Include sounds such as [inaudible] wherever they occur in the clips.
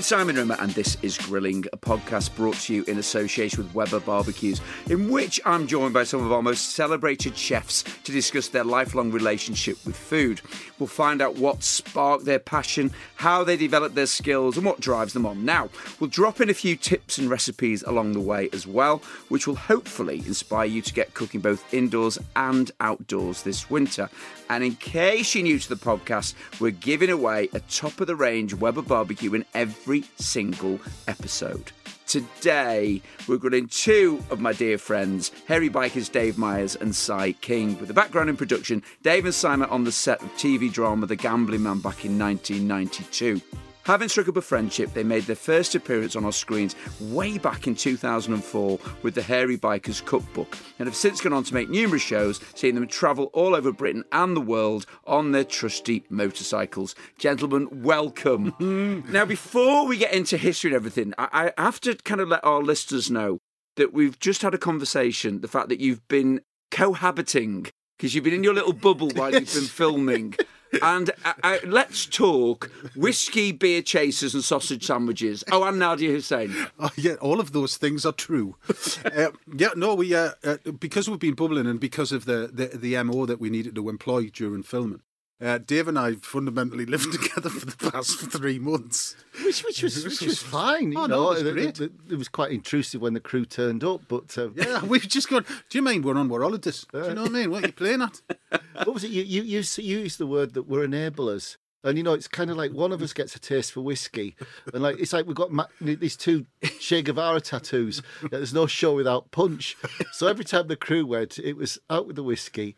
I'm Simon Rimmer, and this is Grilling, a podcast brought to you in association with Weber Barbecues, in which I'm joined by some of our most celebrated chefs to discuss their lifelong relationship with food. We'll find out what sparked their passion, how they developed their skills, and what drives them on. Now, we'll drop in a few tips and recipes along the way as well, which will hopefully inspire you to get cooking both indoors and outdoors this winter. And in case you're new to the podcast, we're giving away a top of the range Weber barbecue in every single episode. Today, we're grilling two of my dear friends, Hairy Bikers Dave Myers and Si King. With a background in production, Dave and Simon on the set of TV drama The Gambling Man back in 1992. Having struck up a friendship, they made their first appearance on our screens way back in 2004 with the Hairy Bikers Cookbook and have since gone on to make numerous shows, seeing them travel all over Britain and the world on their trusty motorcycles. Gentlemen, welcome. Mm-hmm. now, before we get into history and everything, I, I have to kind of let our listeners know that we've just had a conversation, the fact that you've been cohabiting because you've been in your little bubble while you've been [laughs] filming. And uh, uh, let's talk whiskey, beer chasers, and sausage sandwiches. Oh, and Nadiya Hussain. Oh, yeah, all of those things are true. [laughs] uh, yeah, no, we uh, uh, because we've been bubbling and because of the, the the mo that we needed to employ during filming. Uh, Dave and I fundamentally [laughs] lived together for the past three months, which, which was which was fine. Oh, you no, know, it was great. It, it, it, was quite intrusive when the crew turned up, but uh, yeah, we've just gone. Do you mean we're on our holidays? Do you know what I mean? What are you playing at? [laughs] what was it? You you you used the word that we're enablers. And you know, it's kind of like one of us gets a taste for whiskey, and like it's like we've got ma- these two Che Guevara tattoos. There's no show without punch. So every time the crew went, it was out with the whiskey.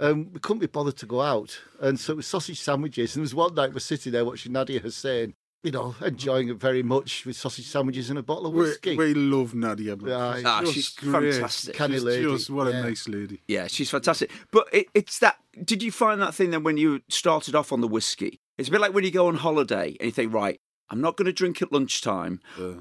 Um, we couldn't be bothered to go out, and so it was sausage sandwiches. And there was one night we're sitting there watching Nadiya Hussain, you know, enjoying it very much with sausage sandwiches and a bottle of whiskey. We, we love Nadia. Yeah, ah, she's great. fantastic. Canny She's lady. just what a nice lady. Yeah, she's fantastic. But it, it's that. Did you find that thing then when you started off on the whiskey? It's a bit like when you go on holiday and you think, right, I'm not going to drink at lunchtime.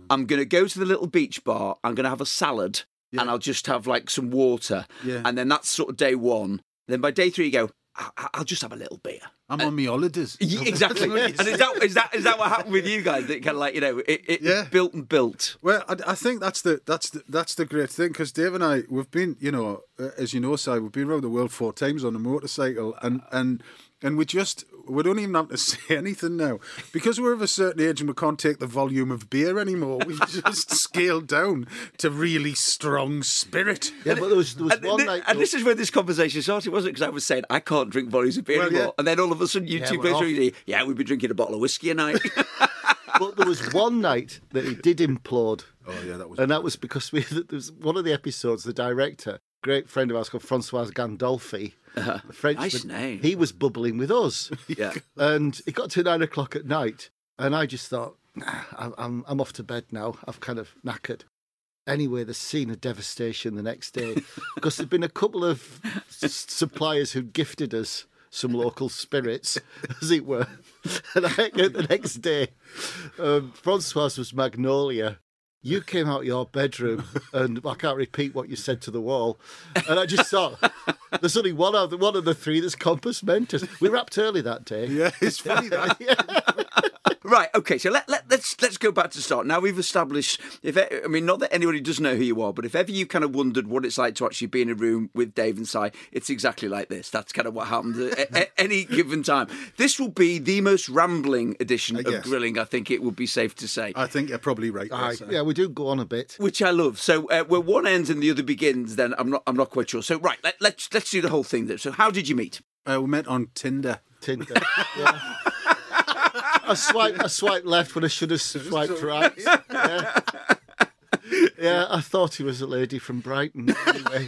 I'm going to go to the little beach bar. I'm going to have a salad Yeah. and I'll just have like some water. Yeah. And then that's sort of day one. Then by day three, you go, I- I'll just have a little beer. I'm on my holidays. [laughs] Yeah, exactly. [laughs] and is that is that is that what happened with you guys? That kind of like you know it, it Yeah. built and built. Well, I, I think that's the that's the, that's the great thing because Dave and I we've been you know uh, as you know, Si, we've been around the world four times on a motorcycle and and and we just we don't even have to [laughs] say anything now because we're of a certain age and we can't take the volume of beer anymore. We've [laughs] just scaled down to really strong spirit. Yeah, but there was there was And, one thi- night. and this is where this conversation started, wasn't it? Because I was saying I can't drink volumes of beer Well, anymore, yeah. and then all of a sudden you Yeah, two we're really, yeah, we'd be drinking a bottle of whiskey a night. [laughs] but there was one night that he did implode. Oh yeah, that was And that was because we there was one of the episodes, the director, great friend of ours called Francois Gandolfi, [laughs] a Frenchman, Nice name. he was bubbling with us. [laughs] yeah, and it got to nine o'clock at night, and I just thought, nah, I'm, I'm, I'm off to bed now. I've kind of knackered. Anyway, the scene of devastation the next day, [laughs] because there'd been a couple of s- suppliers who'd gifted us some local spirits, as it were. And I out the next day, um, Francois was Magnolia. You came out of your bedroom, and I can't repeat what you said to the wall. And I just thought, there's only one of the, one of the three that's compos mentis. We wrapped early that day. yeah. It's funny that right. Okay, so let, let let's let's go back to start. Now we've established. If e- I mean, not that anybody does know who you are, but if ever you kind of wondered what it's like to actually be in a room with Dave and Si, it's exactly like this. That's kind of what happens at a- any given time. This will be the most rambling edition of yes. grilling. I think it would be safe to say. I think you're probably right. there, Aye, yeah, we do go on a bit. which I love. So uh, where one ends and the other begins, then I'm not I'm not quite sure. So right, let, let's let's do the whole thing. Then. So how did you meet? Uh, we met on Tinder. Tinder. Yeah. [laughs] I swipe, I swipe left when I should have swiped right. [laughs] Yeah. yeah, I thought he was a lady from Brighton. Anyway.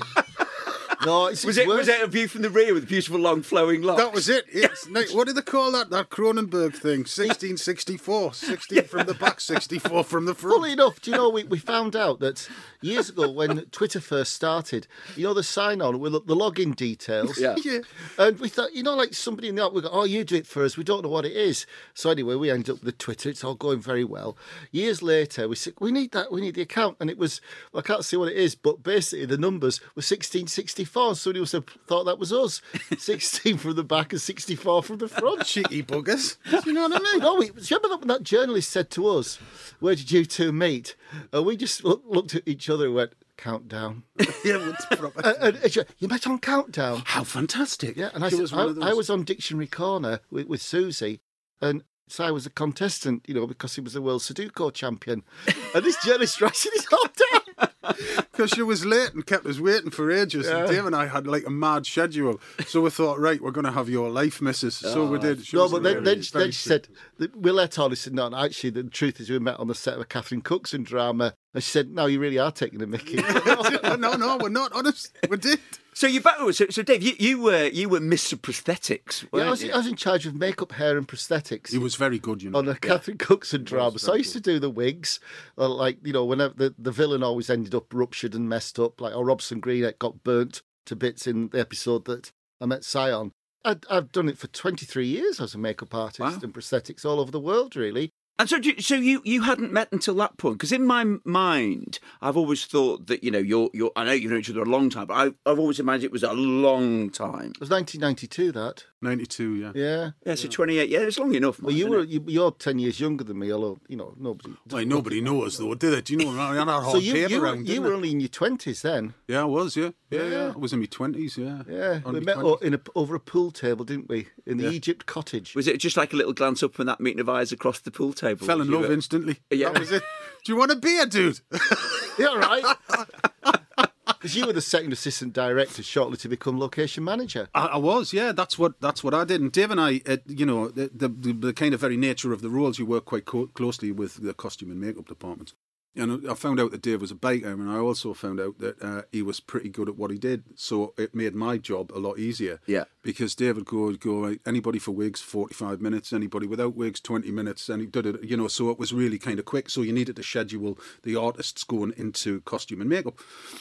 No, it's, Was it's it worse. was it a view from the rear with beautiful long flowing locks? That was it. [laughs] It's, no, what do they call that? That Kronenbourg thing. 1664. 16 from the back, 64 from the front. Funnily enough, do you know, we, we found out that years ago when Twitter first started, you know, the sign on with the the login details. Yeah. Yeah. And we thought, you know, like somebody in the app, we go, oh, you do it for us. We don't know what it is. So anyway, we ended up with Twitter. It's all going very well. Years later, we said, we need that. We need the account. And it was, well, I can't see what it is, but basically the numbers were 1664. 64. Somebody must have thought that was us. [laughs] 16 from the back and 64 from the front. [laughs] Cheeky buggers. Do you know what I mean? Oh, we, do you remember that, that journalist said to us, Where did you two meet? And we just look, looked at each other and went, Countdown. [laughs] yeah, it's proper. And, and, and you met on Countdown? How fantastic. Yeah, and I was I, I was on Dictionary Corner with, with Susie, and so I was a contestant, you know, because he was the world Sudoku champion. And this journalist writing his whole down. [laughs] Because she was late and kept us waiting for ages. And Dave and I had like a mad schedule. So we thought, right, we're going to have your life, missus. So we ah, did. She No, but then, then, hilarious, then she said, we let said, no, no, actually, the truth is we met on the set of a Catherine Cookson drama. And she said, no, you really are taking a mickey. [laughs] no, no, we're not honest. We did. So you back. So, so Dave, you, you were you were Mr. Prosthetics. Yeah, I, was, you? I was in charge of makeup, hair, and prosthetics. He was very good, you know. on a Catherine Cookson drama. So I used to do the wigs, uh, like you know, whenever the, the villain always ended up ruptured and messed up, like or Robson Greenett got burnt to bits in the episode that I met Sion. I'd, I've done it for 23 years as a makeup artist Wow. and prosthetics all over the world, really. And so, you- so you you hadn't met until that point? Because in my mind, I've always thought that you know you're you're. I know you've known each other a long time, but I've, I've always imagined it was a long time. It was 1992, that. 92, yeah. Yeah. Yeah, so 28. Yeah, it's long enough. Well, man, you isn't were it? you, you're 10 years younger than me, although you know nobody. Why, nobody knows, though, did it? You know, I had our [laughs] So hard you tape you, were, around, you didn't were I? only in your 20s then. Yeah, I was, yeah. Yeah, yeah. Yeah. I was in my 20s, yeah. Yeah, On we met 20s. o- in a, over a pool table, didn't we? In the Egypt cottage. Was it just like a little glance up and that meeting of eyes across the pool table? Fell in You love were- instantly. [laughs] Yeah. That was it. Do you want to be a beer, dude? [laughs] Yeah, right. [laughs] Because you were the second assistant director shortly to become location manager. I, I was, yeah. That's what that's what I did. And Dave and I, uh, you know, the, the the kind of very nature of the roles, you work quite co- closely with the costume and makeup departments. And I found out that Dave was a biker, and I also found out that uh, he was pretty good at what he did. So it made my job a lot easier. Yeah. Because Dave would go, go right, anybody for wigs, forty-five minutes. Anybody without wigs, twenty minutes. And he did it, you know. So it was really kind of quick. So you needed to schedule the artists going into costume and makeup,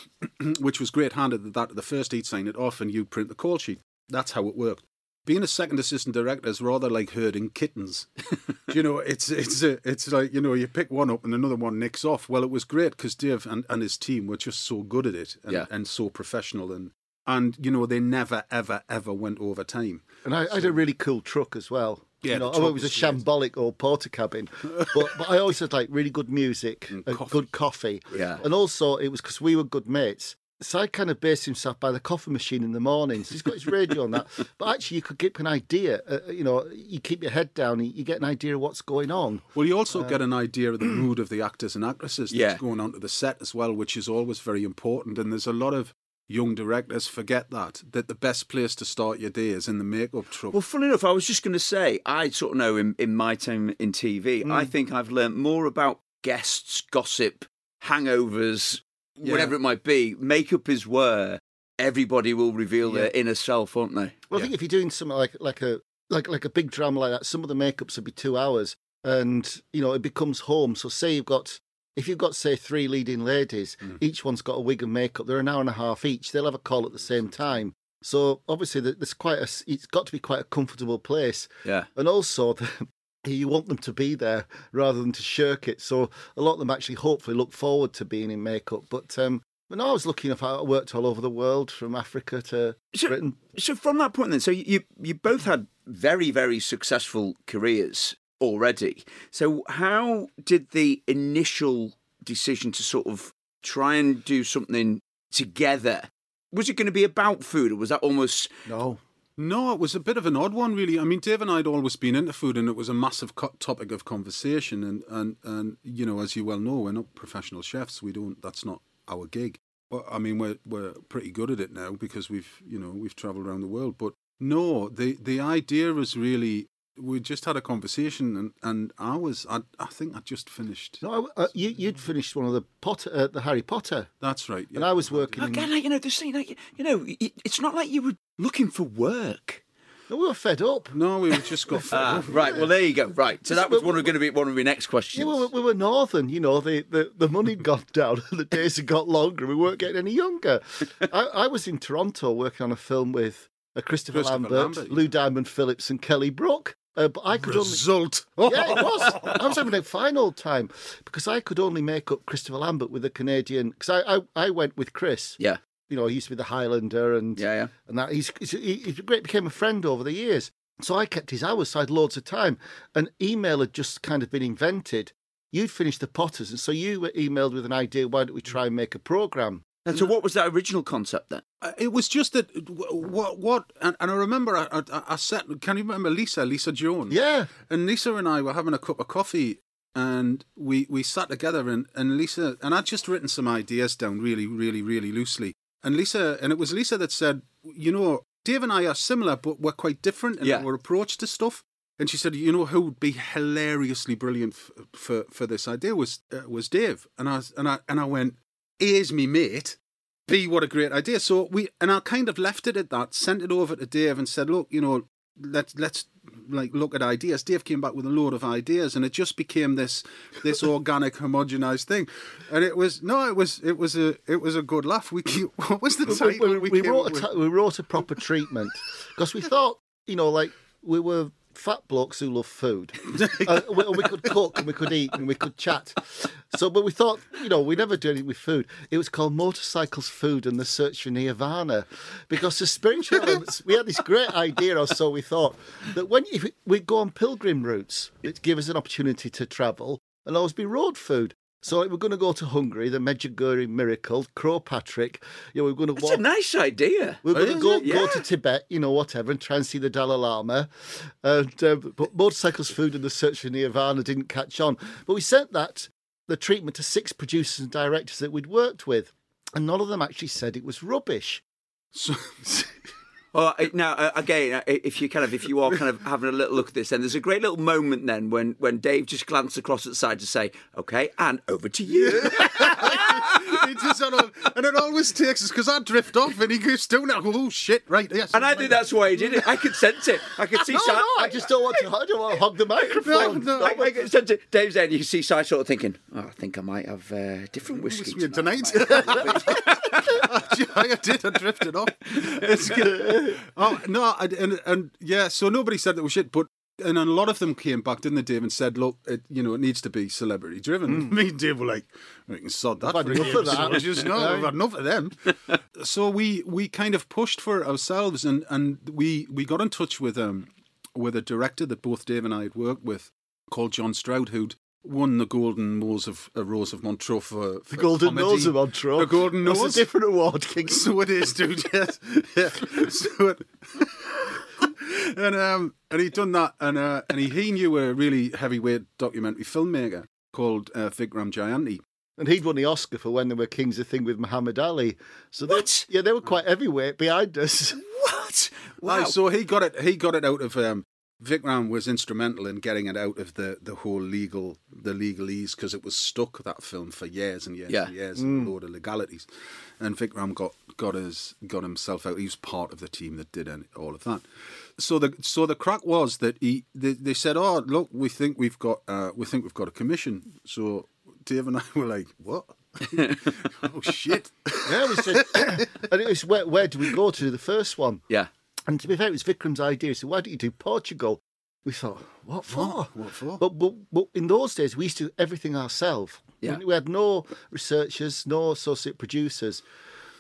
[clears throat] which was great. Handed that the first he'd sign it off, and you'd print the call sheet. That's how it worked. Being a second assistant director is rather like herding kittens. You know, it's it's a, it's like you know, you pick one up and another one nicks off. Well, it was great because Dave and, and his team were just so good at it and, Yeah. and so professional and and you know they never ever ever went over time. And I, I had a really cool truck as well. Yeah, you know, the although it was a shambolic old Portakabin, [laughs] but, but I always had like really good music mm, and coffee. good coffee. Yeah. And also, it was because we were good mates. So I kind of based himself by the coffee machine in the mornings. He's got his radio on that, [laughs] but actually, you could get an idea. Uh, you know, you keep your head down, you get an idea of what's going on. Well, you also get an idea of the mood of the actors and actresses that's Yeah. going onto the set as well, which is always very important. And there's a lot of young directors forget that that the best place to start your day is in the makeup truck. Well, funny enough, I was just going to say, I sort of know in, in my time in TV, Hmm. I think I've learnt more about guests, gossip, hangovers, Yeah. whatever it might be. Makeup is where everybody will reveal their inner self, won't they? Well, I think if you're doing something like like a like like a big drama like that, some of the makeups would be two hours, and you know it becomes home. So say you've got if you've got say three leading ladies, hmm. each one's got a wig and makeup. They're an hour and a half each. They'll have a call at the same time. So obviously, there- there's quite a. It's got to be quite a comfortable place, Yeah. and also. [laughs] The, You want them to be there rather than to shirk it. So a lot of them actually hopefully look forward to being in makeup. But um, no, I was lucky enough. I worked all over the world, from Africa to So- Britain. So from that point, then, so you you both had very very successful careers already. So how did the initial decision to sort of try and do something together? Was it going to be about food, or was that almost No, No, it was a bit of an odd one, really. I mean, Dave and I had always been into food, and it was a massive co- topic of conversation. And, and, and you know, as you well know, we're not professional chefs. We don't. That's not our gig. Well, I mean, we're we're pretty good at it now because we've you know we've travelled around the world. But no, the the idea was really we just had a conversation, and, and I was I I think I just finished. no. Uh, you you'd finished one of the Potter, uh, the Harry Potter, That's right. and I was working. In, again? Like, you know, this thing, like you know, it- it's not like you were looking for work. no, we were fed up. No, we just got. [laughs] fed Ah, right. Well, there you go. Right. So that was one of going to be one of my next questions. Yeah, we were, we were northern, you know. The, the, the money had gone down, [laughs] and the days had got longer, and we weren't getting any younger. [laughs] I, I was in Toronto working on a film with uh, Christopher, Christopher Lambert, Lambert, Lou Diamond Phillips, and Kelly Brook. Uh, but I could only Result. [laughs] yeah, it was. I was having a fine old time because I could only make up Christopher Lambert with a Canadian. Because I, I, I went with Chris. Yeah. you know, he used to be the Highlander and Yeah, yeah. and that he's, he's he, he great became a friend over the years. So I kept his hours, so I had loads of time. And email had just kind of been invented. You'd finished the Potters, and so you were emailed with an idea. Why don't we try and make a program? And so, what was that original concept then? Uh, It was just that what what and, and I remember I, I, I sat. Can you remember Lisa? Lisa Jones. Yeah, And Lisa and I were having a cup of coffee, and we we sat together, and and Lisa and I'd just written some ideas down, really, really, really loosely. And Lisa and it was Lisa that said, you know, Dave and I are similar, but we're quite different in Yeah. our approach to stuff. And she said, you know, who would be hilariously brilliant f- for for this idea was uh, was Dave. And I was, and I and I went, A is me mate. B, what a great idea. So we and I kind of left it at that, sent it over to Dave and said, look, you know, let's let's like look at ideas. Dave came back with a load of ideas, and it just became this this organic, homogenized thing. And it was no, it was it was a it was a good laugh. We keep, [laughs] what was the we, title? we, we wrote a we wrote a proper treatment because we thought, you know, like we were fat blokes who love food. [laughs] uh, we, we could cook and we could eat and we could chat. So, but we thought, you know, we never do anything with food. It was called Motorcycles, Food, and the Search for Nirvana because the spiritual elements. We had this great idea, or so we thought, that when if we- go on pilgrim routes, it give us an opportunity to travel and always be road food. So we're going to go to Hungary, the Medjugorje Miracle, Croagh Patrick. You know, we're going to It's walk. a nice idea. We're going to go, it? go to Tibet, you know, whatever, and try and see the Dalai Lama. And, uh, but motorcycles, food, and the search for Nirvana didn't catch on. But we sent that the treatment to six producers and directors that we'd worked with, and none of them actually said it was rubbish. So, [laughs] Well, now uh, again, uh, if you kind of if you are kind of having a little look at this, then there's a great little moment then when when Dave just glanced across at the side to say, "Okay, and over to you." [laughs] it just sort of, and it always takes us because I drift off and he goes down. I go, oh shit, right? Yes. And I think that's why he did it. I could sense it. I could see. No, Si- no, I just don't want to. I don't want to hug the microphone. No, no. I, I could sense it. Dave's there, and you can see Si sort of thinking, "Oh, I think I might have uh, different whiskey Whiskey tonight." tonight. [laughs] I did. I drifted off. It's good. [laughs] Oh no, and and yeah. So nobody said that was shit, but and a lot of them came back, didn't they, Dave, and said, "Look, it, you know, it needs to be celebrity driven." [laughs] Me and Dave were like, "We can sod that." I've for had enough of that. [laughs] Just no, we've had enough of them. [laughs] so we we kind of pushed for it ourselves, and and we we got in touch with um with a director that both Dave and I had worked with called John Stroud, who'd won the Golden Nose of uh, Rose of Montreux for, for The Golden comedy. Nose of Montreux. The Golden That's a different award, King. So it is, dude. Yes. Yeah. So it, and um and he'd done that, and uh, and he he knew a really heavyweight documentary filmmaker called uh, Vikram Jayanti. And he'd won the Oscar for when there were Kings of Thing with Muhammad Ali. So they, What? yeah, they were quite heavyweight behind us. What? [laughs] Wow. so he got it. He got it out of. Um, Vikram was instrumental in getting it out of the, the whole legal the legalese because it was stuck that film for years and years Yeah. and years and a load of legalities, and Vikram got got his got himself out. He was part of the team that did all of that. So the so the crack was that he they, they said, oh look, we think we've got uh, we think we've got a commission. So Dave and I [laughs] were like, what? [laughs] oh shit! [laughs] Yeah, we said, [coughs] and it was where, where do we go to the first one? yeah. And to be fair, it was Vikram's idea. So why don't you do Portugal? We thought, what for? What? What for? But, but, but in those days, we used to do everything ourselves. Yeah. We had no researchers, no associate producers.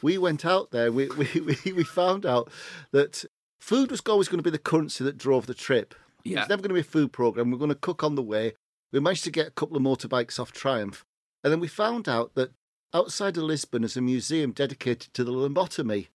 We went out there. We, we, we, we found out that food was always going to be the currency that drove the trip. Yeah. It's never going to be a food program. We're going to cook on the way. We managed to get a couple of motorbikes off Triumph. And then we found out that outside of Lisbon is a museum dedicated to the lobotomy.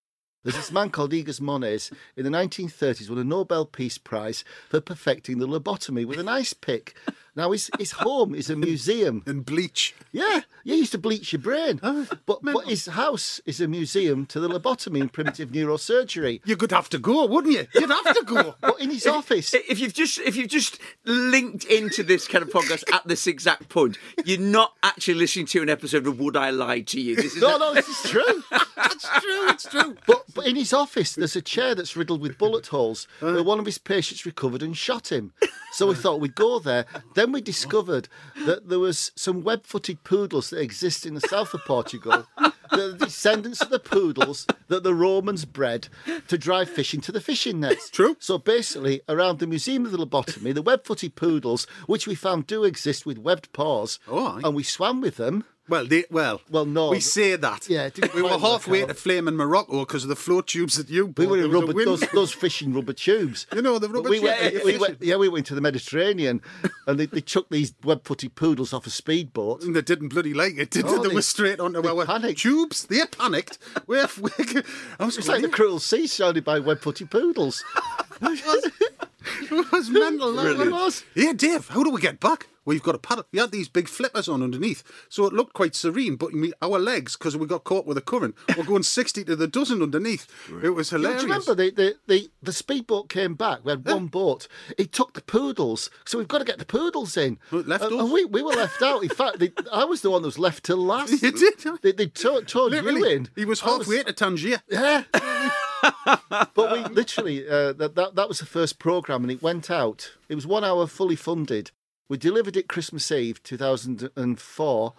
There's this man called Egas Moniz in the 1930s won a Nobel Peace Prize for perfecting the lobotomy with an ice pick. Now his his home is a museum. And bleach. Yeah, you used to bleach your brain, oh, but but his house is a museum to the lobotomy and primitive neurosurgery. You could have to go, wouldn't you? You'd have to go. [laughs] But in his office, If you've just if you've just linked into this kind of podcast at this exact point, you're not actually listening to an episode of Would I Lie to You? This is no, no, this is true. [laughs] it's true. It's true. But in his office, there's a chair that's riddled with bullet holes uh. where one of his patients recovered and shot him. So we thought we'd go there. Then we discovered that there was some web-footed poodles that exist in the south of Portugal. The descendants of the poodles that the Romans bred to drive fish into the fishing nets. True. So basically, around the Museum of the Lobotomy, the web-footed poodles, which we found do exist with webbed paws, Oh, aye. and we swam with them. Well, they, well, Well, no, We say that. Yeah, we were halfway out. to flaming Morocco because of the float tubes that you. We bought. were in rubber, those, those fishing rubber tubes. You know, the But rubber we went, that we went, yeah, we went to the Mediterranean, [laughs] and they, they chucked these web-footed poodles off a speedboat. And they didn't bloody like it, did Oh, they? They were straight onto they our panicked. tubes. They panicked. We're, we're, I was It's like the cruel sea surrounded by web-footed poodles. [laughs] it was mental. that Brilliant. was. Yeah, Dave, how do we get back? We've got a paddle. We had these big flippers on underneath, so it looked quite serene. But our legs, because we got caught with a current, were going [laughs] sixty to the dozen underneath. It was hilarious. Do you remember the, the, the, the speedboat came back? We had one boat. It took the poodles, so we've got to get the poodles in. Well, left and, us. and we, we were left out. In fact, they, I was the one that was left till [laughs] last. You did? They, they towed, towed you in. he was halfway to Tangier. Yeah. [laughs] but we literally uh, that, that that was the first program, and it went out. It was one hour, fully funded. We delivered it Christmas Eve, two thousand and four,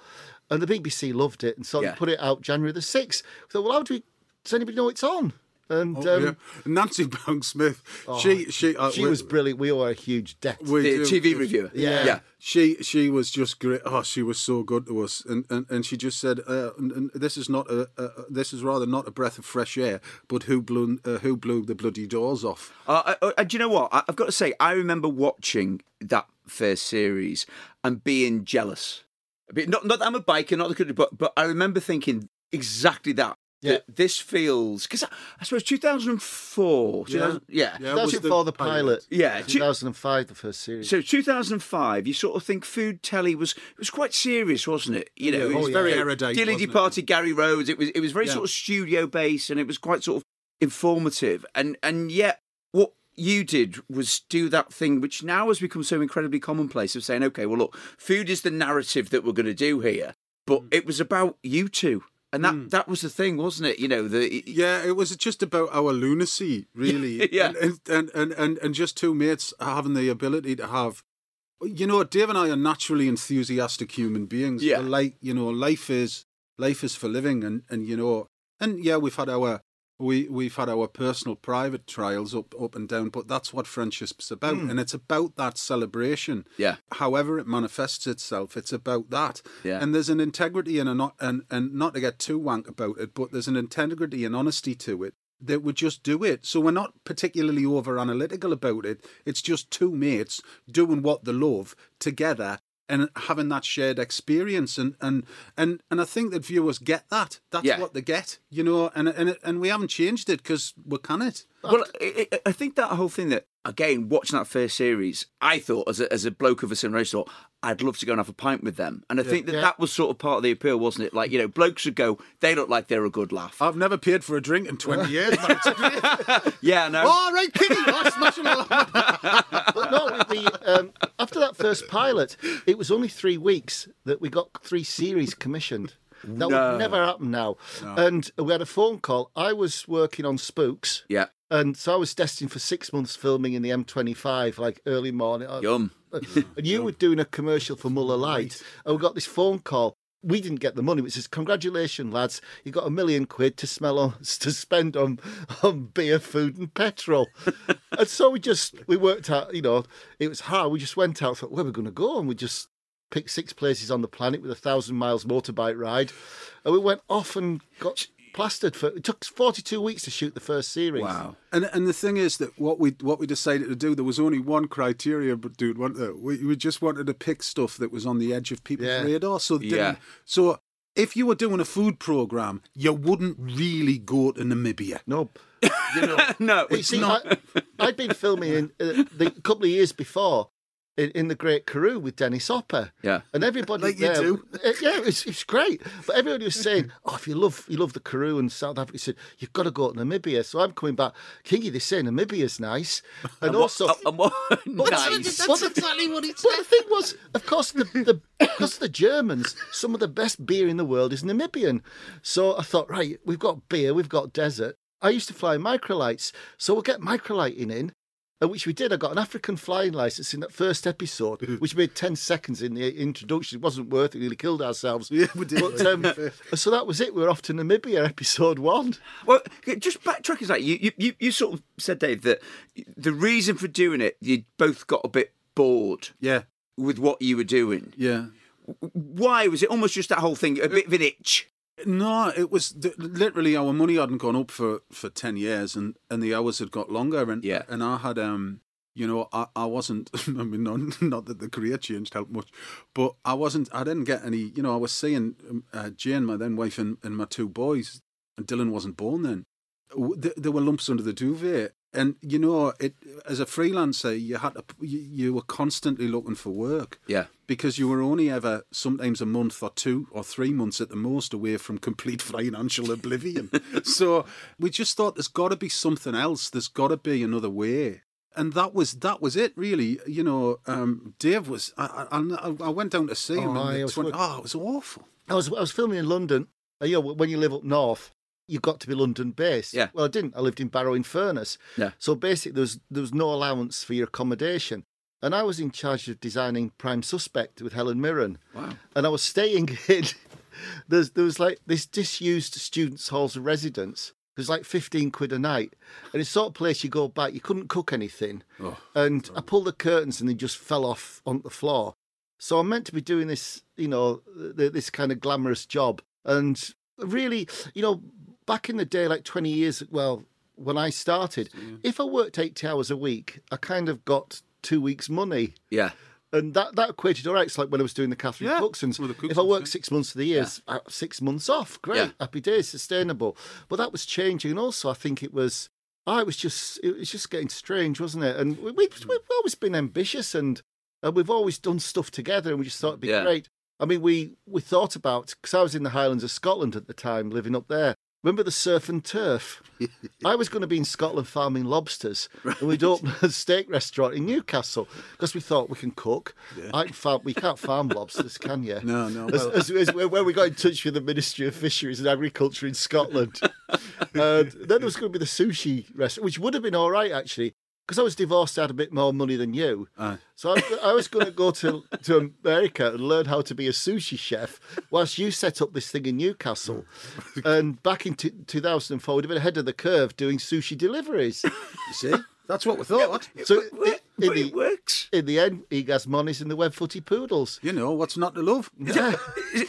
and the BBC loved it, and so Yeah. they put it out January the sixth. So, well, how do we? Does anybody know it's on? And Oh, um, yeah. Nancy [laughs] Brown Smith, she she uh, she we- was brilliant. We owe her a huge debt. we The do- TV reviewer. Yeah. Yeah. She she was just great. Oh, she was so good to us, and and, and she just said, uh, and, and "This is not a, a this is rather not a breath of fresh air, but who blew uh, who blew the bloody doors off." Uh, uh, and do you know what? I- I've got to say, I remember watching that first series and being jealous. A Not, not that I'm a biker, not the good, but but I remember thinking exactly that. Yeah. that this feels because I, I suppose 2004, 2000, yeah, Yeah. That was was the the pilot. pilot. Yeah, two thousand and five, the first series. So 2005, you sort of think food telly was it was quite serious, wasn't it? You know, Yeah, it it was was very you know, erudite, Dearly wasn't it? departed Gary Rhodes. It was it was very Yeah. sort of studio based, and it was quite sort of informative. And and yet, what you did was do that thing which now has become so incredibly commonplace of saying, okay, well, look, food is the narrative that we're going to do here, but Mm. it was about you two. And that, hmm. that was the thing, wasn't it? You know, the Yeah, it was just about our lunacy, really. [laughs] Yeah. and, and and and and just two mates having the ability to have. You know, Dave and I are naturally enthusiastic human beings. Yeah. Like you know, life is life is for living, and and you know, and yeah, we've had our we we've had our personal private trials up up and down, but that's what friendship's about, Hmm. and it's about that celebration. Yeah. However it manifests itself, it's about that. Yeah. And there's an integrity and a not and and not to get too wank about it, but there's an integrity and honesty to it that would just do it. So we're not particularly over analytical about it. It's just two mates doing what they love together and having that shared experience and and and, and I think that viewers get that. That's Yeah. what they get, you know, and and and we haven't changed it because we can it. Well, I, I I think that whole thing that again, watching that first series, I thought as a, as a bloke of a similar age, thought I'd love to go and have a pint with them, and I think that Yeah. that was sort of part of the appeal, wasn't it? Like you know, blokes would go, they look like they're a good laugh. I've never paid for a drink in 20 years, but it's great. yeah, no, All right, Kitty, oh, smash it all. [laughs] But no, the, um, after that first pilot, it was only three weeks that we got three series commissioned. That No. would never happen now. And we had a phone call. I was working on Spooks. yeah, And so I was destined for six months filming in the M25, like early morning. Uh, yum. [laughs] and you were doing a commercial for Muller Light, and we got this phone call. We didn't get the money, which says, "Congratulations, lads! You got a million quid to smell on [laughs] to spend on on beer, food, and petrol." [laughs] and so we just we worked out. You know, it was hard. We just went out. Thought, where are we going to go? And we just picked six places on the planet with a thousand miles motorbike ride, and we went off and got plastered for. It took forty two weeks to shoot the first series. Wow. And and the thing is that what we what we decided to do, there was only one criteria, but dude, wasn't there? we we just wanted to pick stuff that was on the edge of people's Yeah. radar. So Yeah. didn't- so if you were doing a food program, you wouldn't really go to Namibia. [laughs] No. [laughs] no, Well, you it's see, not. I, I'd been filming in, uh, the a couple of years before in, in the Great Karoo with Dennis Hopper. Yeah. and everybody Like you there, do. Uh, [laughs] yeah, it's it's great. But everybody was saying, "Oh, if you love you love the Karoo and South Africa," he said you've got to go to Namibia. So I'm coming back, Kingy. They say Namibia's nice, and, also. And what- [laughs] nice. Well, the- exactly what it well, the thing was, of course, the, the because the Germans, some of the best beer in the world is Namibian. So I thought, right, we've got beer, we've got desert. I used to fly microlights, so we'll get microlighting in, which we did. I got an African flying license in that first episode, which made 10 seconds in the introduction. It wasn't worth it, we nearly killed ourselves. [laughs] Yeah, we did. But, um, [laughs] so that was it. We were off to Namibia, episode one. Well, just backtrack is like you, you, you, you sort of said, Dave, that the reason for doing it, you both got a bit bored Yeah, with what you were doing. yeah. Why was it almost just that whole thing a bit of an itch? No, it was th- literally our money hadn't gone up for, for ten years, and, and the hours had got longer, and Yeah. and I had um, you know, I, I wasn't. [laughs] I mean, not, not that the career changed helped much, but I wasn't. I didn't get any. You know, I was seeing um, uh, Jane, my then wife, and, and my two boys, and Dylan wasn't born then. There were lumps under the duvet, and you know, it as a freelancer, you had to, you, you were constantly looking for work Yeah. because you were only ever sometimes a month or two or three months at the most away from complete [laughs] financial oblivion. [laughs] so we just thought there's got to be something else. There's got to be another way. And that was that was it really. You know, um, Dave was. I, I, I- I went down to see him. Oh, and I was 20 work- oh, it was awful. I was I was filming in London. Uh, you know, when you live up north, you've got to be London based. Yeah. Well, I didn't. I lived in Barrow in Furness. Yeah. So basically, there was there was no allowance for your accommodation, and I was in charge of designing Prime Suspect with Helen Mirren. Wow. And I was staying [laughs] in. There's there was like this disused students' halls of residence. It was like fifteen quid a night, and it's sort of place you go back. You couldn't cook anything, Oh, and I pulled the curtains and they just fell off on the floor. So I'm meant to be doing this, you know, this kind of glamorous job. And really, you know, back in the day, like 20 years, well, when I started, if I worked 80 hours a week, I kind of got two weeks' money. Yeah. And that, that equated all right. It's like when I was doing the Catherine Yeah, Cooksons. If I worked six months of the year, uh, six months off. Great. Yeah. Happy days, sustainable. But that was changing. And also, I think it was, oh, it was just, it was just getting strange, wasn't it? And we, we've, we've always been ambitious and, and we've always done stuff together and we just thought it'd be Yeah. great. I mean, we, we thought about, because I was in the Highlands of Scotland at the time, living up there. Remember the surf and turf? [laughs] I was going to be in Scotland farming lobsters, and we'd open a steak restaurant in Newcastle because we thought we can cook. I can farm, we can't farm lobsters, can you? No, no, As, well- as, as, when we got in touch with the Ministry of Fisheries and Agriculture in Scotland, [laughs] and then there was going to be the sushi restaurant, which would have been all right actually. Because I was divorced, I had a bit more money than you. Aye. So I was, I was going to go to to America and learn how to be a sushi chef, whilst you set up this thing in Newcastle. [laughs] And back in t- 2004, we'd have been ahead of the curve doing sushi deliveries. You see, that's what we thought. So But, i- in, the, it works. in the end, Egas Moniz and the Web Footy Poodles. You know what's not to love. Yeah.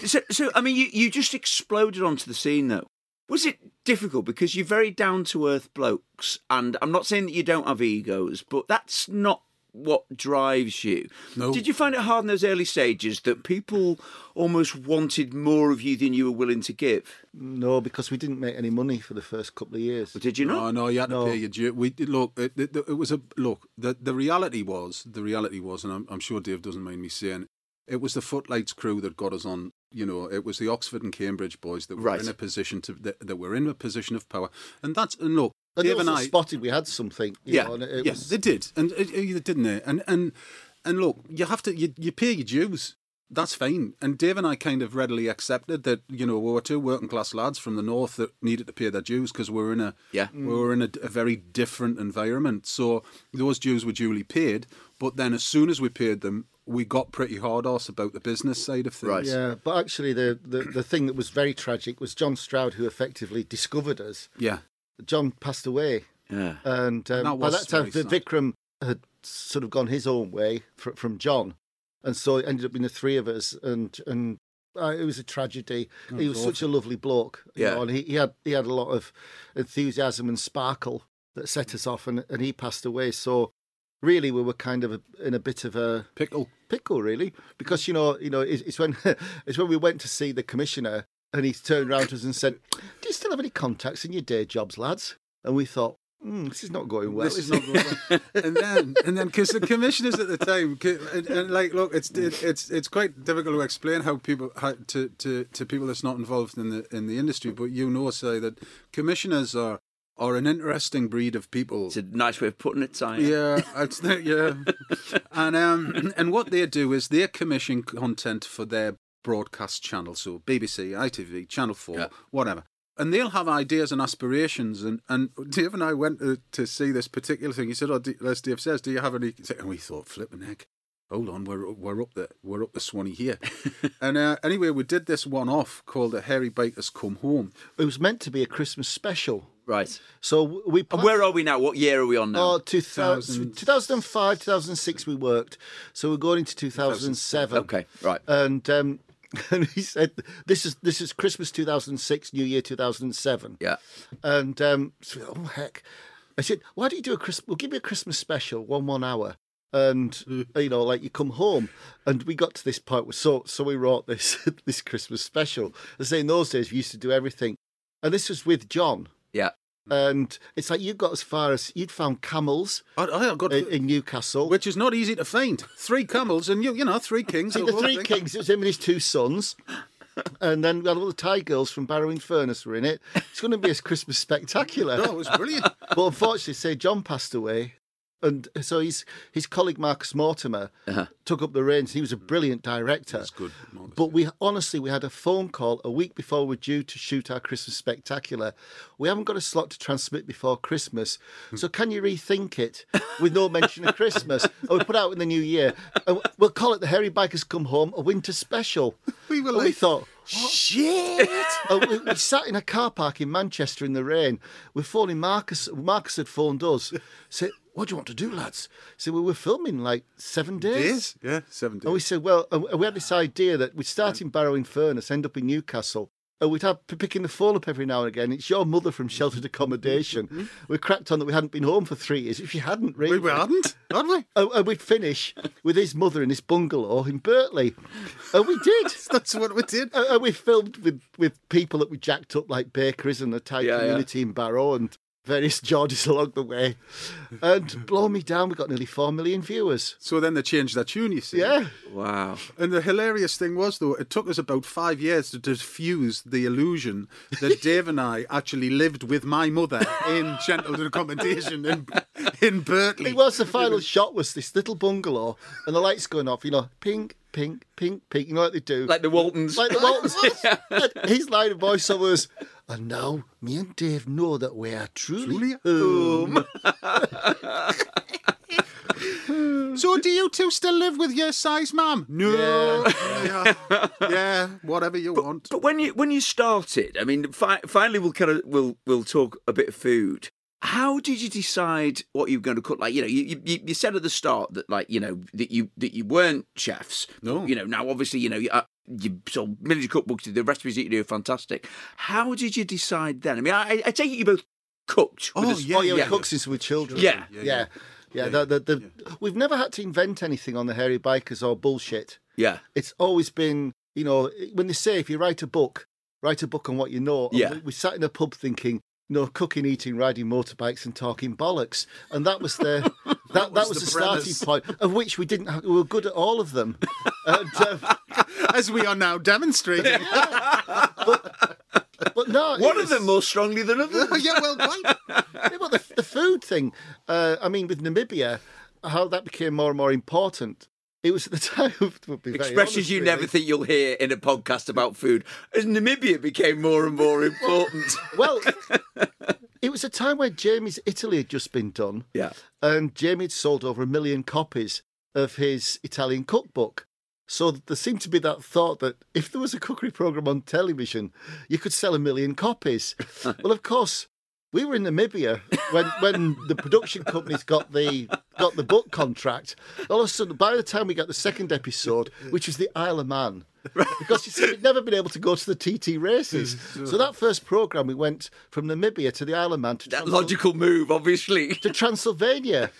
So, so I mean, you, you just exploded onto the scene, though. Was it difficult because you're very down to earth blokes, and I'm not saying that you don't have egos, but that's not what drives you. No. Did you find it hard in those early stages that people almost wanted more of you than you were willing to give? No, because we didn't make any money for the first couple of years. Or did you not? No, no, you had to pay your due. We did- look. It, it, it was a look. The the reality was the reality was, and I'm, I'm sure Dave doesn't mind me saying, it was the Footlights crew that got us on. You know, it was the Oxford and Cambridge boys that were Right. in a position to that, that were in a position of power, and that's uh, and look, And Dave they and I. spotted we had something. you Yeah, know, and it, it yeah, was, they did, and it, it, didn't they? And and and look, you have to you, you pay your dues. That's fine. And Dave and I kind of readily accepted that you know we were two working class lads from the north that needed to pay their dues because we were in a Yeah. we were in a, a very different environment. So those dues were duly paid. But then as soon as we paid them, we got pretty hard ass about the business side of things. Right. Yeah, but actually, the, the, the thing that was very tragic was John Stroud, who effectively discovered us. Yeah. John passed away, Yeah. and um, That by that time, the sad. Vikram had sort of gone his own way fr- from John, and so it ended up being the three of us, and and uh, it was a tragedy. he was such a lovely bloke, you Yeah. know, and he, he had he had a lot of enthusiasm and sparkle that set us off, and, and he passed away. So really, we were kind of a, in a bit of a Pickle. pickle really because you know you know it's, it's when [laughs] it's when we went to see the commissioner and he turned around to us and said do you still have any contacts in your day jobs lads and we thought hmm, this is not going well this is is not going well. and then and then because the commissioners at the time and, and like look it's it, it's it's quite difficult to explain how people how, to to to people that's not involved in the in the industry but you know say that commissioners are are an interesting breed of people It's a nice way of putting it, Simon. yeah, it's the, yeah, [laughs] and um, and what they do is they commission content for their broadcast channel, so BBC, ITV, Channel Four, Yeah. whatever, and they'll have ideas and aspirations. And and Dave and I went to, to see this particular thing. He said, "Oh, as Dave says, do you have any?" And we thought, "Flipping heck." Hold on, we're we're up the we're up the Swanee here, [laughs] and uh, anyway, we did this one off called "The Hairy Bikers Come Home." it was meant to be a christmas special Right. So w- we. And where are we now? What year are we on now? Oh, 2000, 2005, 2006 we worked. So we're going into 2007. okay, right. And um, [laughs] and he said, "This is this is Christmas 2006, New Year 2007." yeah. And um, so, oh heck, I said, "Why don't you do a Christmas? We'll give you a Christmas special, one one hour." And [laughs] you know, like you come home, and we got to this point. So so we wrote this [laughs] this Christmas special. I say in those days we used to do everything, and this was with John. Yeah. And it's like you got as far as you'd found camels I, I got, in, in Newcastle. which is not easy to find. Three camels and you, you know, three kings. [laughs] The three thing. kings, it was him and his two sons. And then we had all the Thai girls from Barrow in Furness were in it. It's going to be a Christmas spectacular. [laughs] No, it was brilliant. But unfortunately, say John passed away. And so his his colleague Marcus Mortimer uh-huh. took up the reins. He was a brilliant director. That's good, Marcus. But we honestly we had a phone call a week before we're due to shoot our Christmas spectacular. We haven't got a slot to transmit before Christmas, so can you rethink it with no mention of Christmas? And [laughs] oh, we put out in the new year. And we'll call it the Hairy Bikers Come Home a winter special. [laughs] We were And we like, thought. Shit! [laughs] Oh, we, we sat in a car park in Manchester in the rain. We're phoning Marcus. Marcus had phoned us. Said, "What do you want to do, lads?" "Well, we were filming like seven days." Days? Yeah, seven days. And we said, "Well," and we had this idea that we'd start in Barrow in Furness, end up in Newcastle. And we'd have picking the phone up every now and again. It's your mother from sheltered mm-hmm. accommodation. Mm-hmm. we cracked on that we hadn't been home for three years. If you hadn't, really, we hadn't, had we? [laughs] And, and we'd finish with his mother in his bungalow in Birtley, and we did. [laughs] That's what we did. And and we filmed with, with people that we jacked up, like bakeries and the Thai Yeah, yeah. community in Barrow and various Georges [laughs] along the way. And blow me down, we got nearly 4 million viewers. So then they changed their tune, you see. Yeah. Wow. And the hilarious thing was, though, it took us about five years to diffuse the illusion that [laughs] Dave and I actually lived with my mother in Gentleton accommodation in, in Birtley. It was the final shot was this little bungalow and the lights going off, you know, pink, pink, pink, pink, you know what they do? Like the Waltons. Like the Waltons. [laughs] And His line of voiceover was, and now me and Dave know that we are truly, Truly home. [laughs] So do you two still live with your Si's mum? No. Yeah. [laughs] yeah, whatever you want. But when you when you started, I mean, fi- finally we'll kind of we'll we'll talk a bit of food. How did you decide what you were going to cook? Like, you know, you, you, you said at the start that, like, you know, that you that you weren't chefs. No. You know, now obviously, you know, uh, you, you sold millions of cookbooks. The recipes that you do are fantastic. How did you decide then? I mean, I, I take it you both cooked. Oh, us- yeah, Oh, yeah, we yeah. cooked since we were children. Yeah. Yeah. Yeah. the, the, the, We've never had to invent anything on the Hairy Bikers or bullshit. yeah. It's always been, you know, when they say if you write a book, write a book on what you know. Yeah. We, we sat in a pub thinking, you know, cooking, eating, riding motorbikes, and talking bollocks, and that was the [laughs] that, that, was, was the, the starting point. Of which we didn't. Have, we were good at all of them. [laughs] and, um, As we are now demonstrating. but no, One of them more strongly than others. [laughs] yeah, well, quite. Yeah, but the, the food thing, uh, I mean, with Namibia, how that became more and more important. It was at the [laughs] time of be Expressions honest, you really. never think you'll hear in a podcast about food. As Namibia became more and more important. Well, it was a time where Jamie's Italy had just been done, yeah. and Jamie had sold over a million copies of his Italian cookbook. So there seemed to be that thought that if there was a cookery program on television, you could sell a million copies. [laughs] well, of course, we were in Namibia when, when the production companies got the got the book contract. All of a sudden, by the time we got the second episode, which was the Isle of Man, [laughs] because you see, we'd never been able to go to the TT races. [laughs] So that first program, we went from Namibia to the Isle of Man to That logical move, obviously. [laughs] to Transylvania,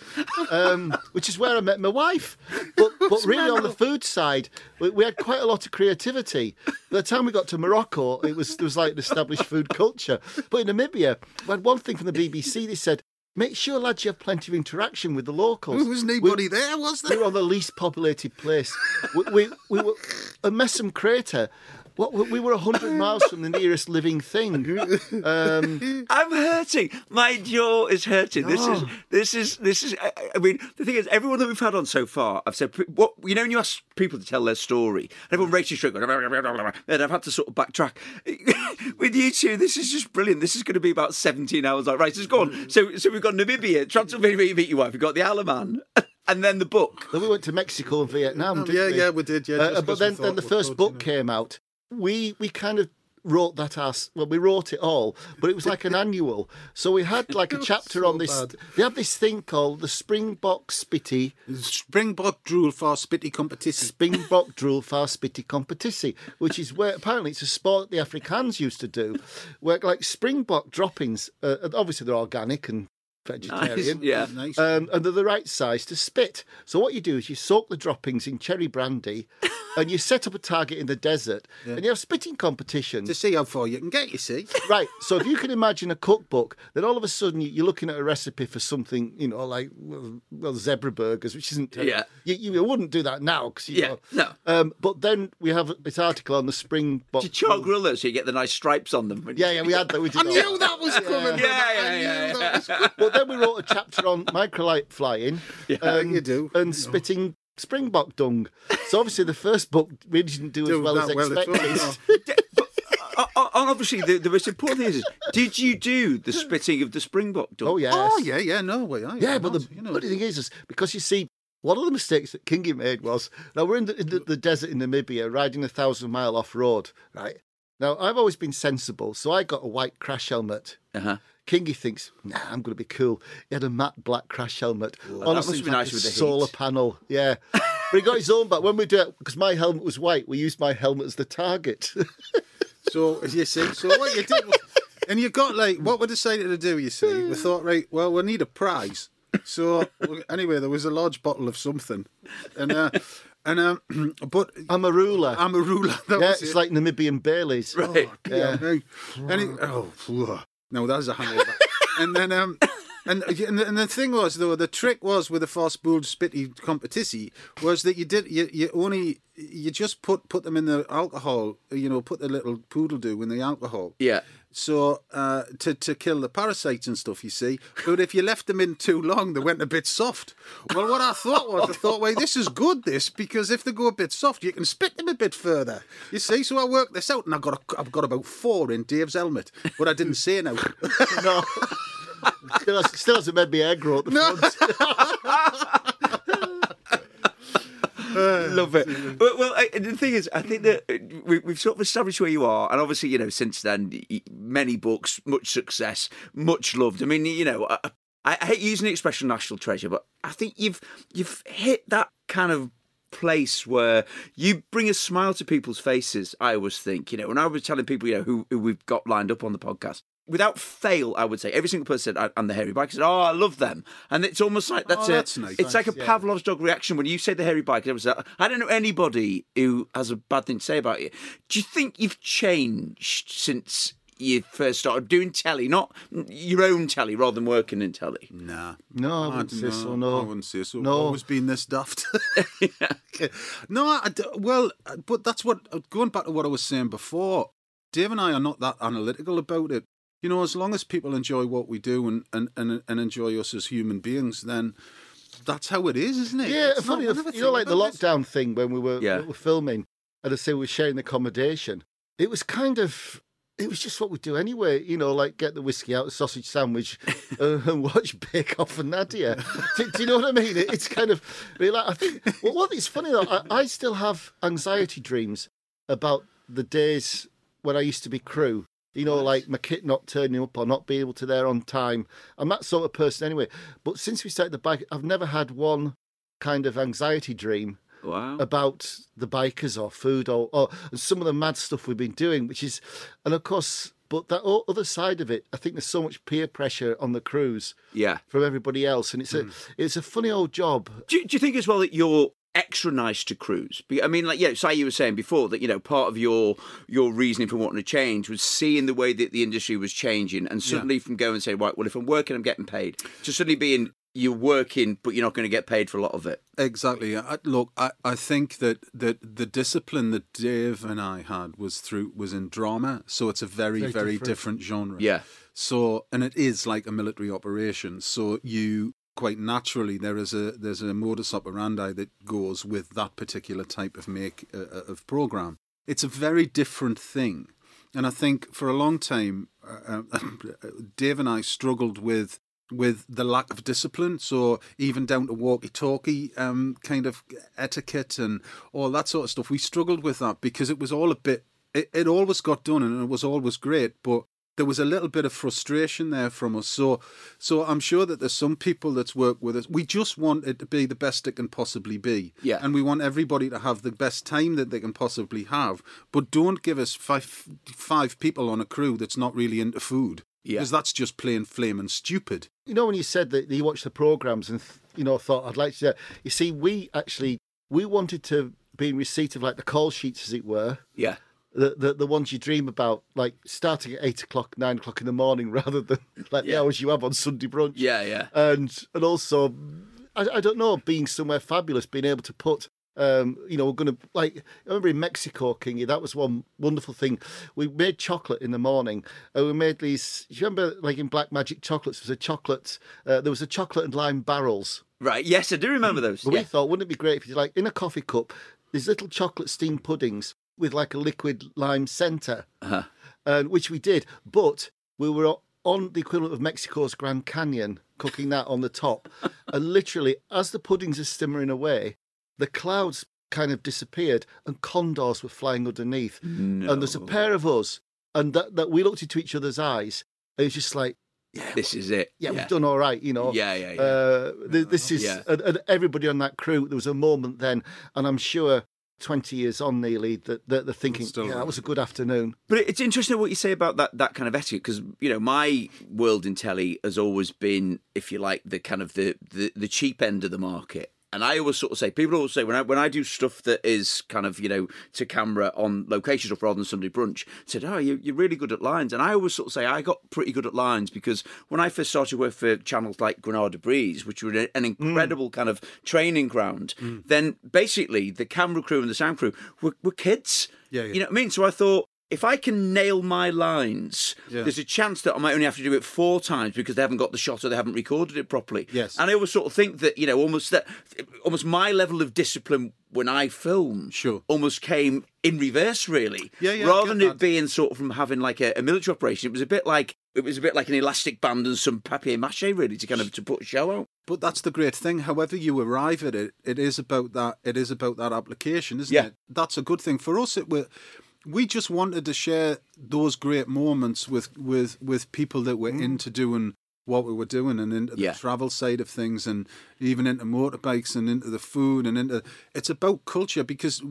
um, which is where I met my wife. But, but really, on the food side, we, we had quite a lot of creativity. By the time we got to Morocco, it was there was like an established food culture. But in Namibia, we had one thing from the BBC. They said, "Make sure, lads, you have plenty of interaction with the locals." There wasn't anybody there, was there? We were on the least populated place. We, we, we were a Messum crater. What, we were 100 miles from the nearest living thing. Um, I'm hurting. My jaw is hurting. This is this is this is. I, I mean, the thing is, everyone that we've had on so far, I've said, what you know, when you ask people to tell their story, and everyone races straight, going, and I've had to sort of backtrack. [laughs] With you two, this is just brilliant. This is going to be about 17 hours. Like, right, so it's gone. So, so we've got Namibia, Transylvania, where you meet your wife. We've got the Isle of Man, [laughs] and then the book. then we went to Mexico and Vietnam. didn't yeah, we? yeah, we did, yeah, Uh, just but 'cause then, then the first book you know. came out. We we kind of wrote that as well. We wrote it all, but it was like an [laughs] annual. So we had like a [laughs] chapter on this. bad. They have this thing called the Springbok Spitty Springbok drool for spitty competition. Springbok Drool for Spitty Competition, which is where apparently it's a sport the Afrikaans used to do, where like Springbok droppings, uh, obviously they're organic and vegetarian. Yeah. Nice. Um, and they're the right size to spit. So what you do is you soak the droppings in cherry brandy, [laughs] and you set up a target in the desert, and you have spitting competitions. to see how far you can get, you see. [laughs] Right. So if you can imagine a cookbook, then all of a sudden you- you're looking at a recipe for something, you know, like well, well zebra burgers, which isn't. Yeah. You, you wouldn't do that now because you Yeah, know. no. Um, but then we have this article on the Springbok. To char grill those so you get the nice stripes on them. Yeah, yeah, we had that. We [laughs] did I knew that. that was coming. Yeah, yeah, I yeah, that yeah. Was coming. But then we wrote a chapter on microlight flying. um, you do. And spitting Springbok dung. So obviously the first book really didn't do, as well that as well at all, expected. no. [laughs] Uh, uh, obviously, the, the most important thing is, did you do the spitting of the Springbok dung? Oh yes. Oh yeah, yeah, no way. I, Yeah, I but the not, you know. bloody thing is, is because you see, one of the mistakes that Kingy made was now we're in the, in the, the desert in Namibia, riding a thousand mile off road, right? Now I've always been sensible, so I got a white crash helmet. Uh-huh. Kingy thinks, nah, I'm going to be cool. He had a matte black crash helmet. that Honestly, must it be like nice a with the solar heat. panel. Yeah. but he got his own back. When we do it, because my helmet was white, we used my helmet as the target. [laughs] So as you see, so what you did, was, and you got like what we decided to do. You see, we thought, right, well, we need a prize. So anyway, there was a large bottle of something, and uh, and um, [clears throat] but Amarula. I'm a ruler. [laughs] That yeah, it's it. like Namibian Baileys. Right. Yeah. And he, oh. No, that's a hangover. [laughs] and then, um, and and the, and the thing was though, the trick was with the fast bulled spitty competition was that you did you, you only you just put put them in the alcohol, you know, put the little poodle do in the alcohol. Yeah. So uh, to to kill the parasites and stuff, you see. But if you left them in too long, they went a bit soft. Well, what I thought was, I thought, well, this is good, this because if they go a bit soft, you can spit them a bit further. You see. So I worked this out, and I got a, I've got about four in Dave's helmet, but I didn't say now. [laughs] No. still, still hasn't made me hair grow at the front. [laughs] [laughs] Love it. Well, well I, the thing is, I think that uh, we, we've sort of established where you are, and obviously, you know, since then, many books, much success, much loved. I mean, you know, I, I hate using the expression "national treasure," but I think you've you've hit that kind of place where you bring a smile to people's faces. I always think, you know, when I was telling people, you know, who, who we've got lined up on the podcast. Without fail, I would say every single person said, I "And the hairy bike." said, "Oh, I love them," and it's almost like that's Oh, a, nice. it's like a yeah. Pavlov's dog reaction when you say the hairy bike. It was, uh, I don't know anybody who has a bad thing to say about you. Do you think you've changed since you first started doing telly, not your own telly, rather than working in telly? Nah. No, I wouldn't say so, no. I wouldn't say so. No. Always been this daft. [laughs] no, I d well, but that's what, going back to what I was saying before, Dave and I are not that analytical about it. You know, as long as people enjoy what we do and, and, and, and enjoy us as human beings, then that's how it is, isn't it? Yeah, It's funny not- enough, you know, like the think about lockdown thing when we were, Yeah. we were filming, and I say we were sharing accommodation. It was kind of, it was just what we do anyway. You know, like get the whiskey out, the sausage sandwich, [laughs] uh, and watch Bake Off and Nadiya. do, do you know what I mean? It, it's kind of, really like, I think. Well, what is funny though, I, I still have anxiety dreams about the days when I used to be crew. You know, like my kit not turning up or not being able to there on time. I'm that sort of person anyway. But since we started the bike, I've never had one kind of anxiety dream Wow. about the bikers or food or, or some of the mad stuff we've been doing, which is, and of course, but that other side of it, I think there's so much peer pressure on the crews yeah. from everybody else, and it's a hmm. it's a funny old job. Do, do you think as well that you're extra nice to crews. I mean, like, yeah, say you were saying before that, you know, part of your your reasoning for wanting to change was seeing the way that the industry was changing and suddenly from going and saying, right, well, if I'm working, I'm getting paid, to suddenly being you're working, but you're not going to get paid for a lot of it. Exactly. I, look, I, I think that, that the discipline that Dave and I had was through was in drama, so it's a very Very very, different. different. genre. Yeah. So and it is like a military operation. So you quite naturally there is a there's a modus operandi that goes with that particular type of make uh, of program. It's a very different thing, and I think for a long time, uh, uh, [laughs] Dave and I struggled with with the lack of discipline. So even down to walkie-talkie um, kind of etiquette and all that sort of stuff, we struggled with that because it was all a bit it, it always got done and it was always great, but there was a little bit of frustration there from us. So, so I'm sure that there's some people that's worked with us. We just want it to be the best it can possibly be, Yeah. and we want everybody to have the best time that they can possibly have. But don't give us five five people on a crew that's not really into food, Yeah. because that's just plain flaming stupid. You know when you said that you watched the programs and you know thought I'd like to. do. You see, we actually we wanted to be in receipt of like the call sheets, as it were. Yeah. The, the the ones you dream about, like starting at eight o'clock, nine o'clock in the morning, [laughs] rather than like the Yeah. hours you have on Sunday brunch. Yeah, yeah. and and also, I, I don't know, being somewhere fabulous, being able to put. Um, you know, we're going to like. I remember in Mexico, Kingy, that was one wonderful thing. We made chocolate in the morning. and we made these. Do you remember, like in Black Magic chocolates, there was a chocolate. Uh, there was a chocolate and lime barrels. Right. Yes, I do remember those. But Yeah. we thought, wouldn't it be great if you like in a coffee cup, these little chocolate steamed puddings with like a liquid lime centre, Uh-huh. and which we did. But we were on the equivalent of Mexico's Grand Canyon, cooking that on the top, [laughs] and literally as the puddings are simmering away, the clouds kind of disappeared and condors were flying underneath. No. And there's a pair of us, and that, that we looked into each other's eyes. And it's just like, This is it. yeah, yeah. we've done all right, you know. Yeah, yeah, yeah. Uh, th- this is Yeah. and, and everybody on that crew. There was a moment then, and I'm sure twenty years on, nearly that, that they're thinking, Still yeah, right. that was a good afternoon. But it's interesting what you say about that that kind of etiquette because you know my world in telly has always been, if you like, the kind of the the, the cheap end of the market. And I always sort of say, people always say when I when I do stuff that is kind of you know to camera on location stuff rather than Sunday brunch, said, oh, you, you're really good at lines. And I always sort of say I got pretty good at lines because when I first started work for channels like Granada Breeze, which were an mm. incredible kind of training ground, mm. then basically the camera crew and the sound crew were, were kids. Yeah, yeah. You know what I mean? So I thought if I can nail my lines, Yeah. there's a chance that I might only have to do it four times because they haven't got the shot or they haven't recorded it properly. Yes. And I always sort of think that, you know, almost that almost my level of discipline when I film Sure. almost came in reverse really. Yeah, yeah, Rather than that. it being sort of from having like a, a military operation, it was a bit like it was a bit like an elastic band and some papier mache really to kind of to put a show out. But that's the great thing. However you arrive at it, it is about that. It is about that application, isn't Yeah. it? That's a good thing for us. It we we just wanted to share those great moments with with with people that were mm. into doing what we were doing and into the Yeah. travel side of things and even into motorbikes and into the food and into it's about culture because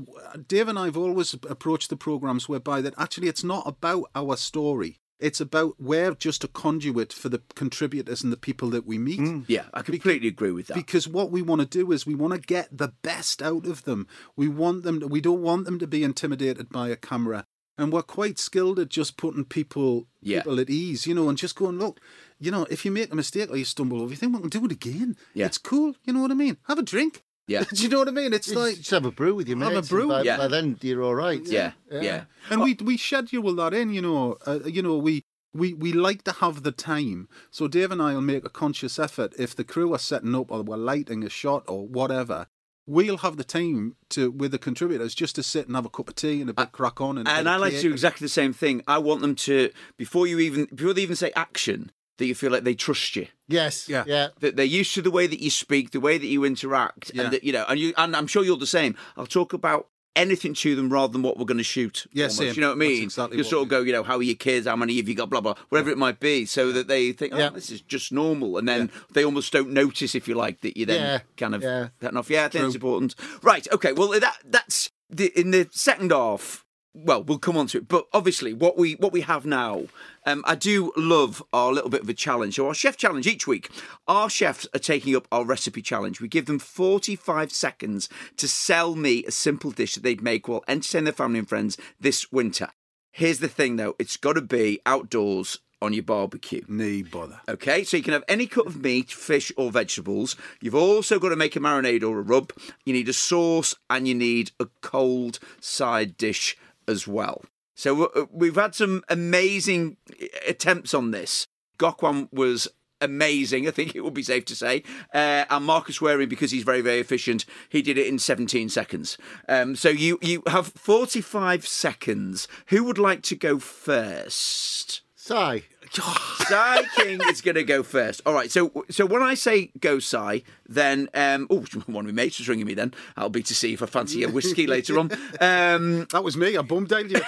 Dave and I've always approached the programs whereby that actually it's not about our story it's about we're just a conduit for the contributors and the people that we meet mm. Yeah, I completely agree with that. because what we want to do is we want to get the best out of them. We want them. To, we don't want them to be intimidated by a camera, and we're quite skilled at just putting people Yeah. people at ease, you know, and just going look. You know, if you make a mistake or you stumble over, you think we can do it again. Yeah. It's cool. You know what I mean? Have a drink. Yeah. [laughs] do you know what I mean? It's Just, like, just have a brew with your Have a mates. brew. and By, Yeah. by then you're all right. yeah, yeah. and we we schedule that in. You know, uh, you know we. We, we like to have the time. So Dave and I will make a conscious effort if the crew are setting up or we're lighting a shot or whatever. We'll have the time to with the contributors just to sit and have a cup of tea and a bit crack on and, And I like to do exactly the same thing. I want them to before you even before they even say action, that you feel like they trust you. Yes. Yeah. Yeah. That they're used to the way that you speak, the way that you interact, Yeah. and that you know, and you and I'm sure you're the same. I'll talk about anything to them rather than what we're going to shoot. Yeah, almost. You know what I mean? exactly you sort of go, you know, how are your kids? How many have you got? Blah blah, whatever it might be, so that they think, oh, Yeah. this is just normal, and then they almost don't notice, if you like, that you then Yeah. kind of Yeah. cutting off. Yeah, I think it's important. Right. Okay. Well, that that's the in the second half. Well, we'll come on to it, but obviously, what we what we have now, um, I do love our little bit of a challenge. So, our chef challenge each week, our chefs are taking up our recipe challenge. We give them forty five seconds to sell me a simple dish that they'd make while entertaining their family and friends this winter. Here's the thing, though: it's got to be outdoors on your barbecue. Nay bother. Okay, so you can have any cut of meat, fish, or vegetables. You've also got to make a marinade or a rub. You need a sauce and you need a cold side dish as well. So we've had some amazing attempts on this. Gok Wan was amazing, I think it would be safe to say. Uh, and Marcus Wareing, because he's very, very efficient, he did it in 17 seconds. Um, so you, you have 45 seconds. Who would like to go first? Sigh. [laughs] Si King is going to go first. All right. So, so when I say go Si, then um, oh, [laughs] one of my mates was ringing me. Then I'll be to see if I fancy a whiskey later on. [laughs] Um, That was me. I bummed dialed you.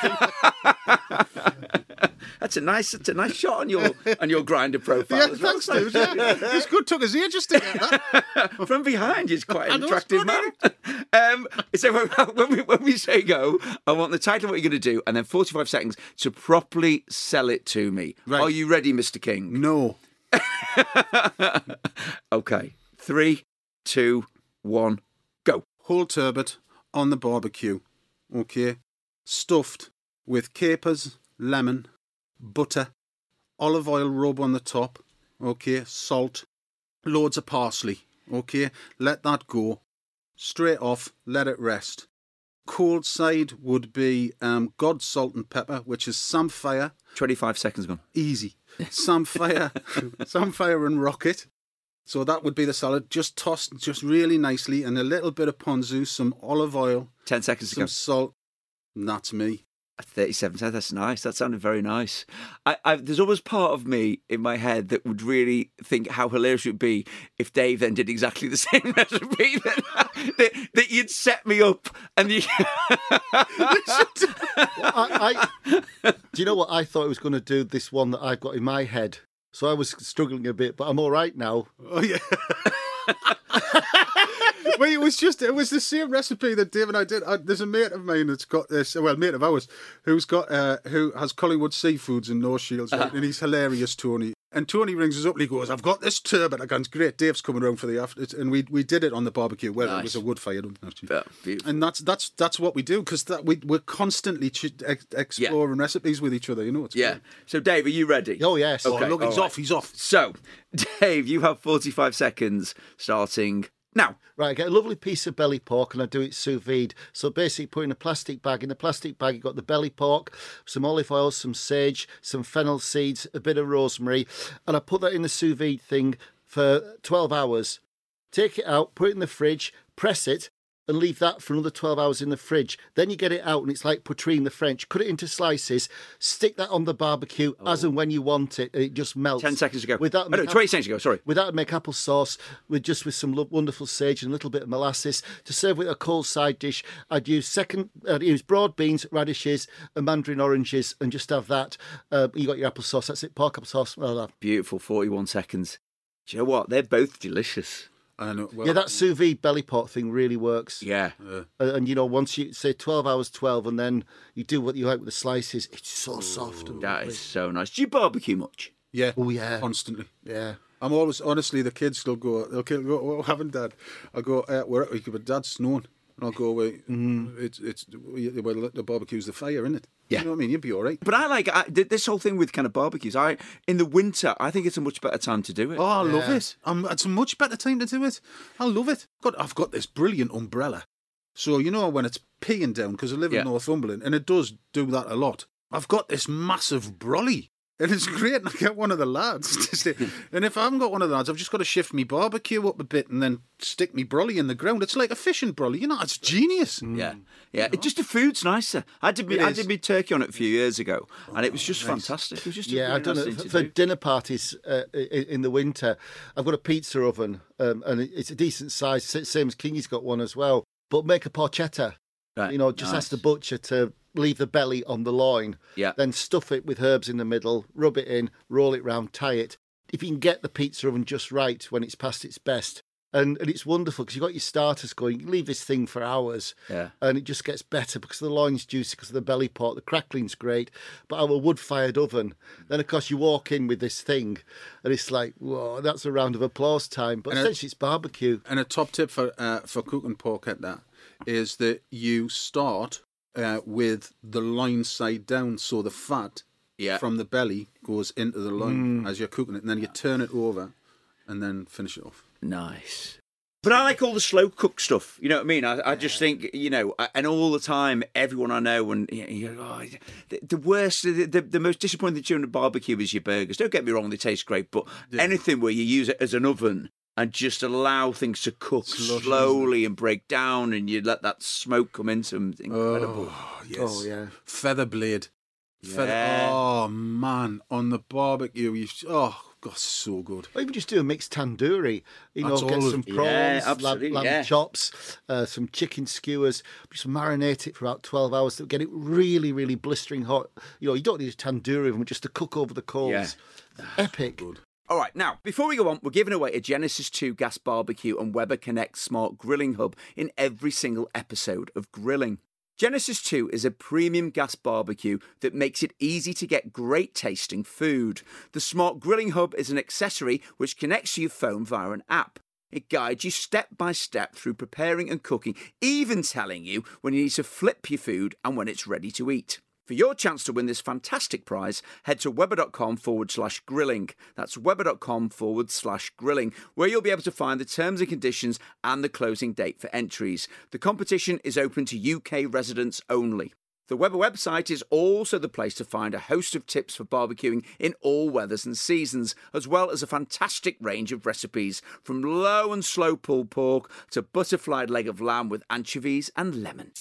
That's a nice, that's a nice shot on your on your Grindr profile. [laughs] yeah, as well. thanks, dude. Yeah. It's good. Took us ages to get that. [laughs] From behind, he's quite an attractive man. um, so when, [laughs] when we when we say go, I want the title of what you're going to do, and then 45 seconds to properly sell it to me. Right. Are you ready, Mr. King? No. Okay. Three, two, one, go. Whole turbot on the barbecue. Okay. Stuffed with capers, lemon, butter, olive oil rub on the top. Okay. Salt, loads of parsley. Okay. Let that go. Straight off, let it rest. Cold side would be um, God's salt and pepper, which is samphire. 25 seconds gone. Easy. [laughs] Samphire, samphire and rocket. So that would be the salad. Just tossed just really nicely, and a little bit of ponzu, some olive oil, 10 seconds to go. some salt. And that's me. 37 cents. That's nice. That sounded very nice. I, I, there's always part of me in my head that would really think how hilarious it would be if Dave then did exactly the [laughs] same recipe that, that, that you'd set me up and you. I, I, do you know what I thought I was going to do? This one that I've got in my head. So I was struggling a bit, but I'm all right now. Oh yeah. [laughs] well, it was just it was the same recipe that Dave and I did. I, there's a mate of mine that's got this. Well, mate of ours who's got uh, who has Collingwood Seafoods in North Shields, right? and he's hilarious, Tony. And Tony rings us up and he goes, "I've got this turbot." I go, great." Dave's coming around for the after, and we we did it on the barbecue. Well, it was a wood fired one actually. Yeah. And that's that's that's what we do because that we we're constantly ch- ex- exploring recipes with each other. You know, it's Yeah. great. So, Dave, are you ready? Oh, yes. Oh, Okay, look, he's all right. off. He's off. So, [laughs] Dave, you have 45 seconds starting now. Right, I get a lovely piece of belly pork and I do it sous vide. So basically, put in a plastic bag. In the plastic bag, you've got the belly pork, some olive oil, some sage, some fennel seeds, a bit of rosemary, and I put that in the sous vide thing for 12 hours. Take it out, put it in the fridge, press it, and leave that for another 12 hours in the fridge. Then you get it out and it's like poutine the French. Cut it into slices, stick that on the barbecue as and when you want it. and It just melts. 10 seconds to go. With that, oh, no, 20 seconds to go, sorry. with that, make applesauce with just with some wonderful sage and a little bit of molasses to serve with a cold side dish. I'd use second, I'd use broad beans, radishes, and mandarin oranges, and just have that. Uh, you got your applesauce. That's it. Pork applesauce. Well, uh, Beautiful, 41 seconds. Do you know what? They're both delicious. I know. Well, yeah, that sous vide belly pot thing really works. Yeah. Uh, and you know, once you say twelve hours, twelve, and then you do what you like with the slices, it's so soft and That lovely. is so nice. Do you barbecue much? yeah. Oh yeah, Constantly. yeah. I'm always honestly the kids still go. They'll go. What haven't dad? I go. Uh, where are you? But dad's snowing, and I'll go away. It's it's well the barbecue's the fire, isn't it? Yeah. You know what I mean? You'll be all right. But I like I, this whole thing with kind of barbecues. I in the winter, I think it's a much better time to do it. Oh, I love Yeah. it. Um, it's a much better time to do it. I love it. Got, I've got this brilliant umbrella. So, you know, when it's peeing down, because I live Yeah. in Northumberland, and it does do that a lot, I've got this massive brolly. And it's great. And I get one of the lads [laughs] to stay. And if I haven't got one of the lads, I've just got to shift me barbecue up a bit and then stick me brolly in the ground. It's like a fishing brolly. You know, it's genius. Yeah, yeah. It just the food's nicer. I did me, It I is. did me turkey on it a few years ago, and it was just fantastic. It was just Yeah, really I don't nice it for, to for do. dinner parties uh, in, in the winter. I've got a pizza oven, um, and it's a decent size, same as Kingy's got one as well. But make a porchetta. Right, You know, just ask the butcher to leave the belly on the loin. Yeah. Then stuff it with herbs in the middle, rub it in, roll it round, tie it. If you can get the pizza oven just right when it's past its best. And, and it's wonderful because you've got your starters going. You leave this thing for hours Yeah. and it just gets better because the loin's juicy, because of the belly part, the crackling's great. But our wood fired oven, then of course you walk in with this thing and it's like, whoa, that's a round of applause time. But And it- essentially it's barbecue. And a top tip for uh, for cooking pork at that is that you start uh, with the loin side down, so the fat Yeah. from the belly goes into the loin as you're cooking it, and then you turn it over, and then finish it off. Nice. But I like all the slow cook stuff. You know what I mean? I, I just think, you know, I- and all the time, everyone I know, and you know, oh, the, the worst, the, the, the most disappointing thing in a barbecue is your burgers. Don't get me wrong, they taste great, but anything where you use it as an oven and just allow things to cook Slushy, slowly and break down, and you let that smoke come into them, it's incredible. Oh yes. Oh, yeah. Feather blade. Fed- Yeah. oh man, on the barbecue, you oh god, so good. Or even just do a mixed tandoori. You know, get some prawns, absolutely, lamb, lamb yeah. chops, uh, some chicken skewers. Just marinate it for about twelve hours to get it really, really blistering hot. You know, you don't need a tandoori of them just to cook over the coals. Epic. All right, now, before we go on, we're giving away a Genesis 2 gas barbecue and Weber Connect smart grilling hub in every single episode of Grilling. Genesis 2 is a premium gas barbecue that makes it easy to get great tasting food. The smart grilling hub is an accessory which connects to your phone via an app. It guides you step by step through preparing and cooking, even telling you when you need to flip your food and when it's ready to eat. For your chance to win this fantastic prize, head to weber.com forward slash grilling. That's weber.com forward slash grilling, where you'll be able to find the terms and conditions and the closing date for entries. The competition is open to UK residents only. The Weber website is also the place to find a host of tips for barbecuing in all weathers and seasons, as well as a fantastic range of recipes from low and slow pulled pork to butterflied leg of lamb with anchovies and lemon.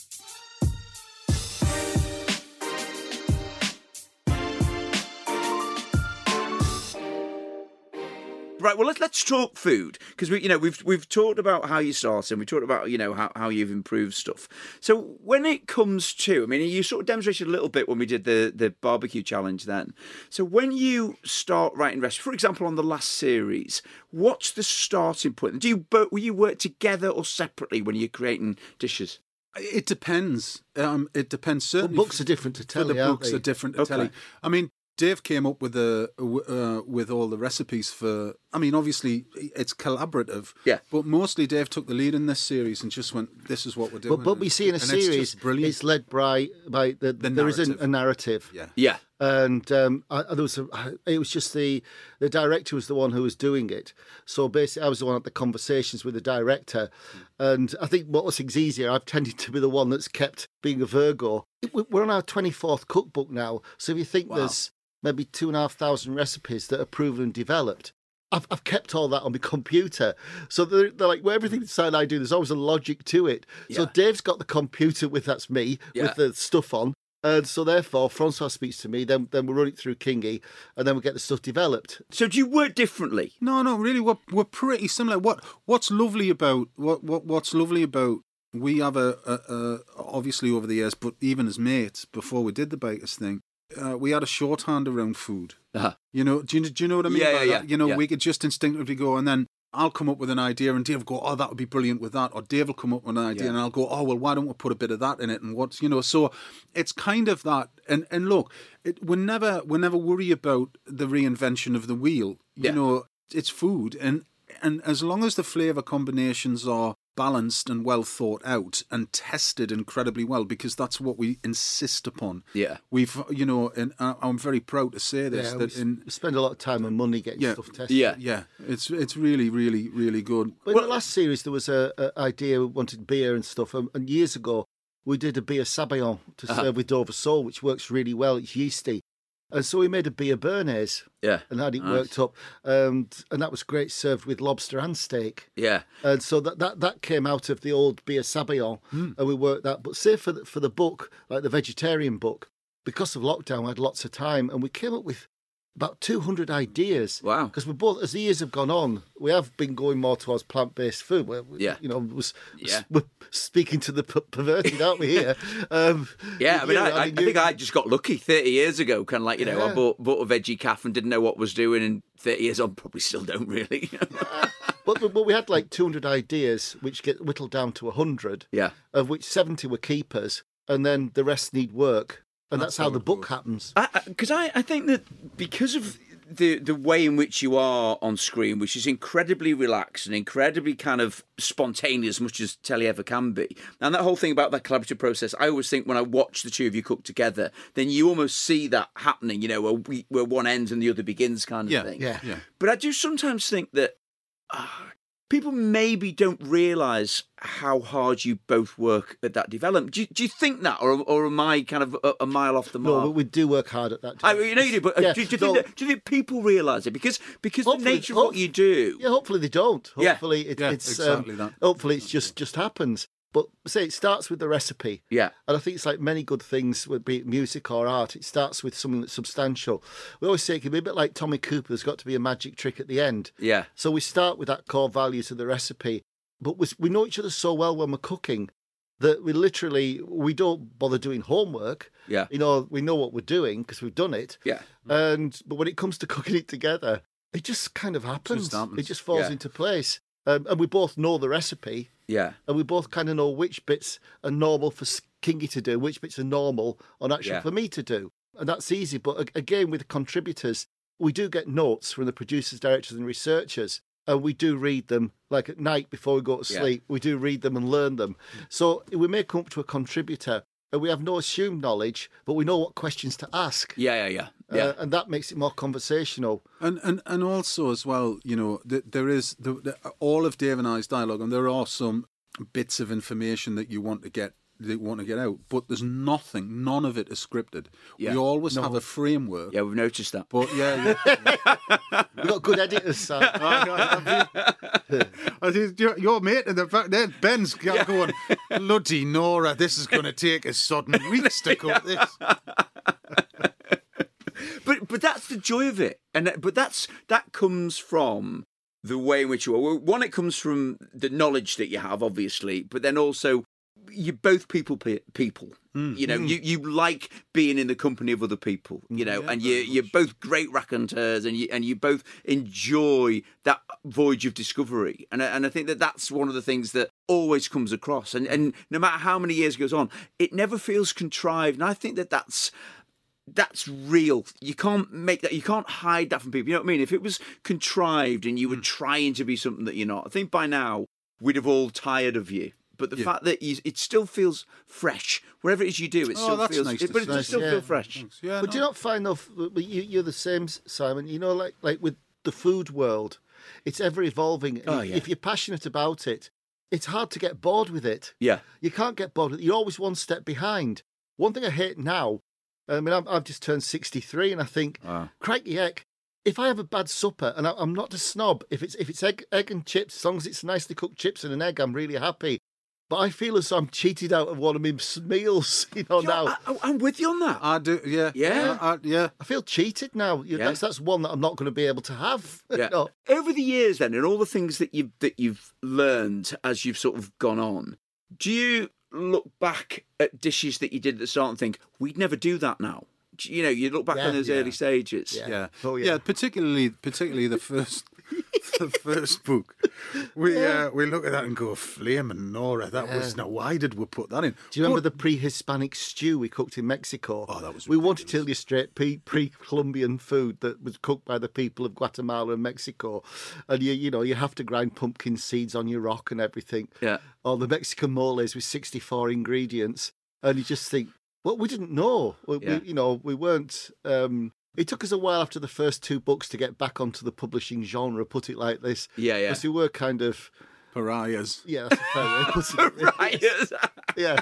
Right, well let's let's talk food because we you know we've we've talked about how you started and we talked about you know how, how you've improved stuff. So when it comes to, I mean, you sort of demonstrated a little bit when we did the the barbecue challenge then. So when you start writing recipes, for example, on the last series, what's the starting point? Do you both will you work together or separately when you're creating dishes? It depends. Um, it depends Well, certainly. books are different to telly, the books they? are different to Okay. telly. I mean, Dave came up with the uh, with all the recipes for. I mean, obviously it's collaborative. Yeah. But mostly Dave took the lead in this series and just went, "This is what we're doing." But, but we see in a And it's series, brilliant. it's led by by the, The there is a, narrative. a narrative. yeah. Yeah, and um, I, there was a, it was just the the director was the one who was doing it. So basically, I was the one at the conversations with the director, and I think what was things easier. I've tended to be the one that's kept being a Virgo. We- We're on our twenty fourth cookbook now, so if you think there's maybe two and a half thousand recipes that are proven and developed. I've, I've kept all that on my [laughs] computer. So they're, they're like, well, everything side I do, there's always a logic to it. So Yeah. Dave's got the computer with, that's me, Yeah. with the stuff on. And so therefore, Francois speaks to me, then then we run it through Kingy, and then we'll get the stuff developed. So do you work differently? No, no, really, we're we're pretty similar. What what's lovely about what what what's lovely about we have a, a, a obviously over the years, but even as mates before we did the bakers thing, uh, we had a shorthand around food. Uh-huh. You know, do you, do you know what I mean? Yeah, yeah, yeah, You know, yeah. we could just instinctively go, and then I'll come up with an idea, and Dave will go, "Oh, that would be brilliant with that," or Dave will come up with an idea, Yeah. and I'll go, "Oh, well, why don't we put a bit of that in it?" And what's you know, so it's kind of that. And and look, it, we never we never worry about the reinvention of the wheel. You know, it's food, and and as long as the flavour combinations are balanced and well thought out and tested incredibly well, because that's what we insist upon. Yeah. We've, you know, and I- I'm very proud to say this Yeah, that s- in we spend a lot of time and money getting Yeah. stuff tested. Yeah. yeah, it's it's really really really good. But in the last series, there was a, a idea we wanted beer and stuff, and, and years ago we did a beer sabayon to Uh-huh. serve with Dover Sole, which works really well. It's yeasty, and so we made a beer béarnaise Yeah. and had it Nice. worked up, and and that was great served with lobster and steak. Yeah. And so that, that, that came out of the old beer sabayon, Hmm. and we worked that. But say for the, for the book, like the vegetarian book, because of lockdown, we had lots of time, and we came up with about 200 ideas. Wow. Because we both, as the years have gone on, we have been going more towards plant based food. We're, Yeah. You know, was, Yeah. we're speaking to the perverted, aren't we here? [laughs] Um, Yeah, I mean, you I, know, I, I you- think I just got lucky 30 years ago. Kind of like, you know, I bought, bought a veggie calf and didn't know what was doing. And 30 years on, probably still don't really. [laughs] [laughs] But, but, but we had like 200 ideas, which get whittled down to 100. yeah. of which 70 were keepers, and then the rest need work. And that's, That's how, how the book goes. happens. Because I, I, think that because of the the way in which you are on screen, which is incredibly relaxed and incredibly kind of spontaneous, as much as telly ever can be, and that whole thing about that collaborative process, I always think when I watch the two of you cook together, then you almost see that happening. You know, where, we, where one ends and the other begins, kind of Yeah, thing. Yeah. Yeah. But I do sometimes think that ah, people maybe don't realise how hard you both work at that development. Do you, do you think that, or or am I kind of a, a mile off the No, mark? but we do work hard at that. I Time. you know you do, but uh, Yeah, do, do you think that, do you think people realise it because because the nature of what you do? yeah, hopefully they don't. Yeah. Hopefully it, Yeah, it's exactly um, that. hopefully it's just just happens. But say it starts with the recipe. Yeah. And I think it's like many good things, would be it music or art. It starts with something that's substantial. We always say it can be a bit like Tommy Cooper. There's got to be a magic trick at the end. Yeah. So we start with that core value to the recipe, but we, we know each other so well when we're cooking that we literally we don't bother doing homework. Yeah. You know, we know what we're doing because we've done it. Yeah. And but when it comes to [laughs] cooking it together, it just kind of happens. happens. It just falls Yeah. into place. Um, and we both know the recipe, Yeah. and we both kind of know which bits are normal for Kingy to do, which bits are normal on actually Yeah. for me to do, and that's easy. But again, with the contributors, we do get notes from the producers, directors, and researchers, and we do read them like at night before we go to Yeah. sleep. We do read them and learn them. So we may come up to a contributor, and we have no assumed knowledge, but we know what questions to ask. Yeah. Yeah. Yeah. Yeah. Uh, and that makes it more conversational. And, and and also as well, you know, th- there is the, the, all of Dave and I's dialogue, and there are some bits of information that you want to get that want to get out, but there's nothing, none of it is scripted. Yeah. We always have a framework. yeah. We've noticed that. But yeah, yeah. [laughs] We've got good editors, Sam. [laughs] [laughs] I think your, your mate in the back there, Ben's got going, bloody Nora, this is going to take us sudden weeks to cook this. But but that's the joy of it, and but that's that comes from the way in which you are. One, it comes from the knowledge that you have, obviously, but then also you're both people pe- people. Mm. You know, mm. you, you like being in the company of other people. Mm. You know, and you you're both great raconteurs, and you and you both enjoy that voyage of discovery. And I- and I think that that's one of the things that always comes across. And and no matter how many years goes on, it never feels contrived. And I think that that's that's real. You can't make that. You can't hide that from people. You know what I mean? If it was contrived and you were hmm. trying to be something that you're not, I think by now we'd have all tired of you. But the fact that you, it still feels fresh, wherever it is you do, it Oh, still that's feels. nice it, to but it say. does still Yeah. feel fresh. Yeah, But do you not find though, but you, you're the same, Simon? You know, like like with the food world, it's ever evolving. Oh, yeah. if you're passionate about it, it's hard to get bored with it. Yeah, You can't get bored with it. You're always one step behind. One thing I hate now, I mean, I'm, I've just turned 63, and I think, Wow. crikey heck, if I have a bad supper, and I, I'm not a snob, if it's if it's egg, egg and chips, as long as it's nicely cooked chips and an egg, I'm really happy. But I feel as though I'm cheated out of one of my meals, [laughs] you know, now. I, I, I'm with you on that. I do, yeah. Yeah. I, I- yeah. I feel cheated now. You- Yeah. That's that's one that I'm not going to be able to have. [laughs] Yeah. know. Over the years, then, and all the things that you've that you've learned as you've sort of gone on, do you look back at dishes that you did at the start and think we'd never do that now? You know, you look back Yeah. on those Yeah. early stages. Yeah. Yeah. Oh, yeah. yeah. particularly particularly the first [laughs] the first book. We uh, we look at that and go, Flame and Nora, that was now why did we put that in? Do you remember the pre-Hispanic stew we cooked in Mexico? Oh, that was We wanted to illustrate pre- pre-Columbian food that was cooked by the people of Guatemala and Mexico, and you you know you have to grind pumpkin seeds on your rock and everything. Yeah. Or the Mexican moles with sixty-four ingredients, and you just think, well, we didn't know. We, Yeah. we, you know, we weren't. Um, it took us a while after the first two books to get back onto the publishing genre. Put it like this. Yeah, yeah. Because we were kind of. pariahs? Yeah, that's a fair way of putting it. Right. [laughs] Yeah.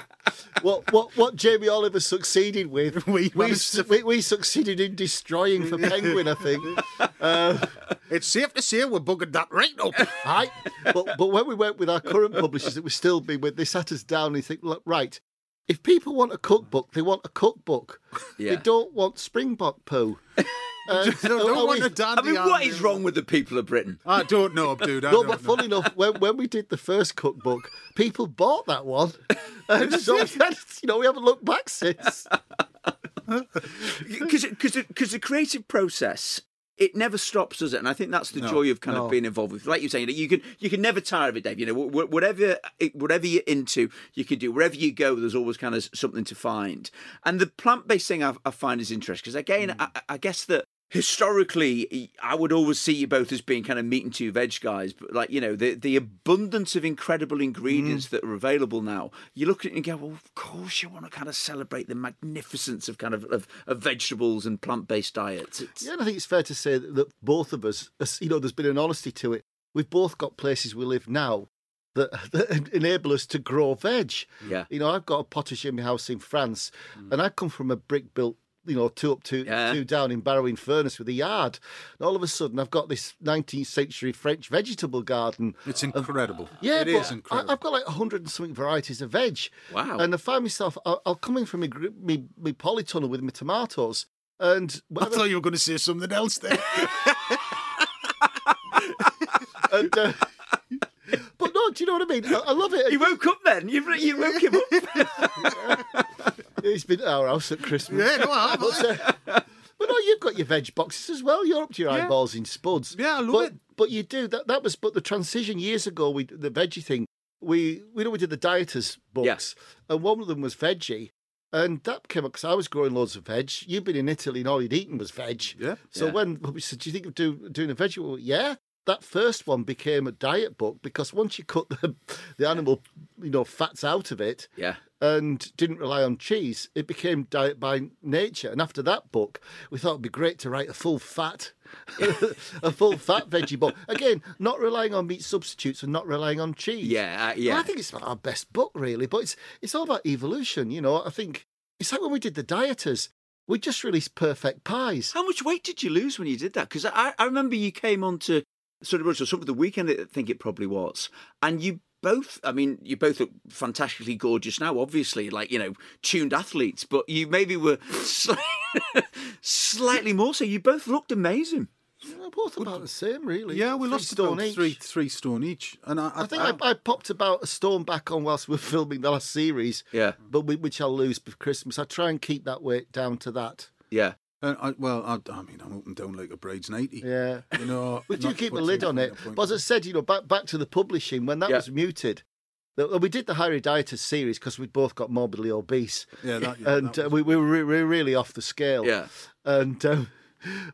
What what what Jamie Oliver succeeded with, [laughs] We we, managed to- we, we succeeded in destroying for Penguin, I think. [laughs] Uh, It's safe to say we're bugging that right up. right. But but when we went with our current publishers, it was still be with they sat us down and they think, look, right, if people want a cookbook, they want a cookbook. [laughs] Yeah. They don't want Springbok poo. [laughs] Uh, They don't oh, want we- a dandy I mean, what is wrong with the people of Britain? I don't know, dude. I [laughs] No, but know. funny enough, when, when we did the first cookbook, people bought that one. And so, you know, we haven't looked back since. Because because the creative process it never stops, does it? And I think that's the No, joy of kind no. of being involved with. Like you're saying, you can you can never tire of it, Dave. You know, whatever whatever you're into, you can do. Wherever you go, there's always kind of something to find. And the plant based thing I, I find is interesting because again, hmm. I, I guess that historically, I would always see you both as being kind of meat and two veg guys. But like you know, the the abundance of incredible ingredients mm. that are available now, you look at it and go, well, of course you want to kind of celebrate the magnificence of kind of of, of vegetables and plant based diets. It's, Yeah, and I think it's fair to say that, that both of us, you know, there's been an honesty to it. We've both got places we live now that, [laughs] that enable us to grow veg. Yeah. You know, I've got a potager in my house in France, mm. and I come from a brick built you know, two up, two, Yeah. two down in Barrow in Furness with a yard. And all of a sudden, I've got this 19th century French vegetable garden. It's incredible. Yeah, it is but I, incredible. I've got like 100 and something varieties of veg. Wow. And I find myself, I'll, I'll come in from my, my, my polytunnel with my tomatoes. And I thought you were going to say something else there. [laughs] and, uh, but no, do you know what I mean? I, I love it. You woke up then. You, you woke him up. [laughs] [laughs] He's been at our house at Christmas. yeah, no, I have. But, uh, but no, you've got your veg boxes as well. You're up to your Yeah. eyeballs in spuds. Yeah, I love but, it. But you do that. That was but the transition years ago. We the veggie thing. We we know we did the dieters books, and one of them was veggie. And that came up because I was growing loads of veg. You've been in Italy and all you'd eaten was veg. Yeah. So Yeah. when we said, "Do you think of do, doing a veg?" Well, yeah. That first one became a diet book because once you cut the [laughs] the animal, you know, fats out of it, yeah. And didn't rely on cheese, it became diet by nature. And after that book, we thought it'd be great to write a full fat, [laughs] a full fat veggie book. Again, not relying on meat substitutes and not relying on cheese. Yeah. Uh, yeah. I think it's our best book, really. But it's it's all about evolution. You know, I think it's like when we did the dieters. We just released perfect pies. How much weight did you lose when you did that? Because I, I remember you came on to sort of or something the weekend. I think it probably was, and you both. I mean, you both look fantastically gorgeous now. Obviously, like you know, tuned athletes, but you maybe were slightly, [laughs] slightly more so. You both looked amazing. They're both about the same, really. Yeah, we Three lost stone about each. three three stone each, and I, I think I, I popped about a stone back on whilst we are filming the last series. Yeah. but we, which I'll lose for Christmas. I try and keep that weight down to that. Yeah. And I, well, I, I mean, I'm up and down like a bride's ninety. Yeah. You know, [laughs] We do keep a lid on it. But as I said, you know, back back to the publishing, when that Yeah. was muted, the- we did the Hairy Dieters series because we'd both got morbidly obese. Yeah, that- yeah, and that uh, we, we were re- re- really off the scale. Yeah. And um,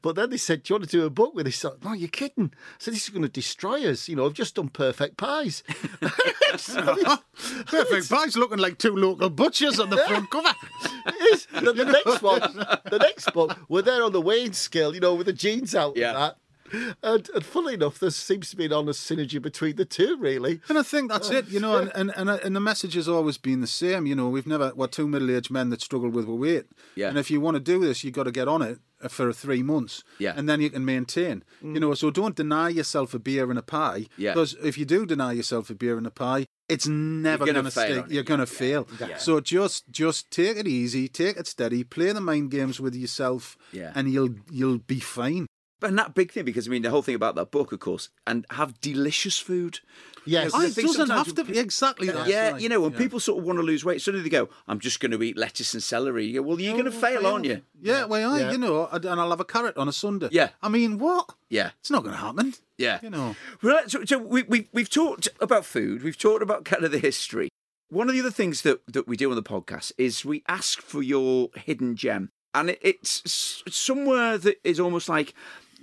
but then they said, "Do you want to do a book with this?" I thought, No, you're kidding. So this is going to destroy us. You know, I've just done perfect pies. [laughs] [laughs] Perfect [laughs] pies looking like two local butchers on the front cover. It is. The, the next one, the next book, we're there on the weighing scale, you know, with the jeans out Yeah. and that. And, and funnily enough, there seems to be an honest synergy between the two, really. And I think that's oh, it, you know, and, and, and, and the message has always been the same, you know, we've never, we're two middle aged men that struggle with weight. Yeah. And if you want to do this, you've got to get on it Uh, for three months. Yeah. And then you can maintain, you know, so don't deny yourself a beer and a pie. Yeah. Because if you do deny yourself a beer and a pie, it's never gonna fail stick. You're going to fail. Yeah. So just just take it easy, take it steady, play the mind games with yourself, Yeah. and you'll you'll be fine. And that big thing, because I mean, the whole thing about that book, of course, and have delicious food. Yes. I oh, it think doesn't have to be exactly that. yeah, you know, when Yeah. people sort of want to lose weight, suddenly they go, "I'm just going to eat lettuce and celery." You go, well, you're going to oh, fail, aren't you? Yeah, well, I, Yeah. you know, and I'll have a carrot on a Sunday. Yeah. I mean, what? Yeah, It's not going to happen. yeah. You know. Right, so, so we, we, we've talked about food, we've talked about kind of the history. One of the other things that, that we do on the podcast is we ask for your hidden gem. And it's somewhere that is almost like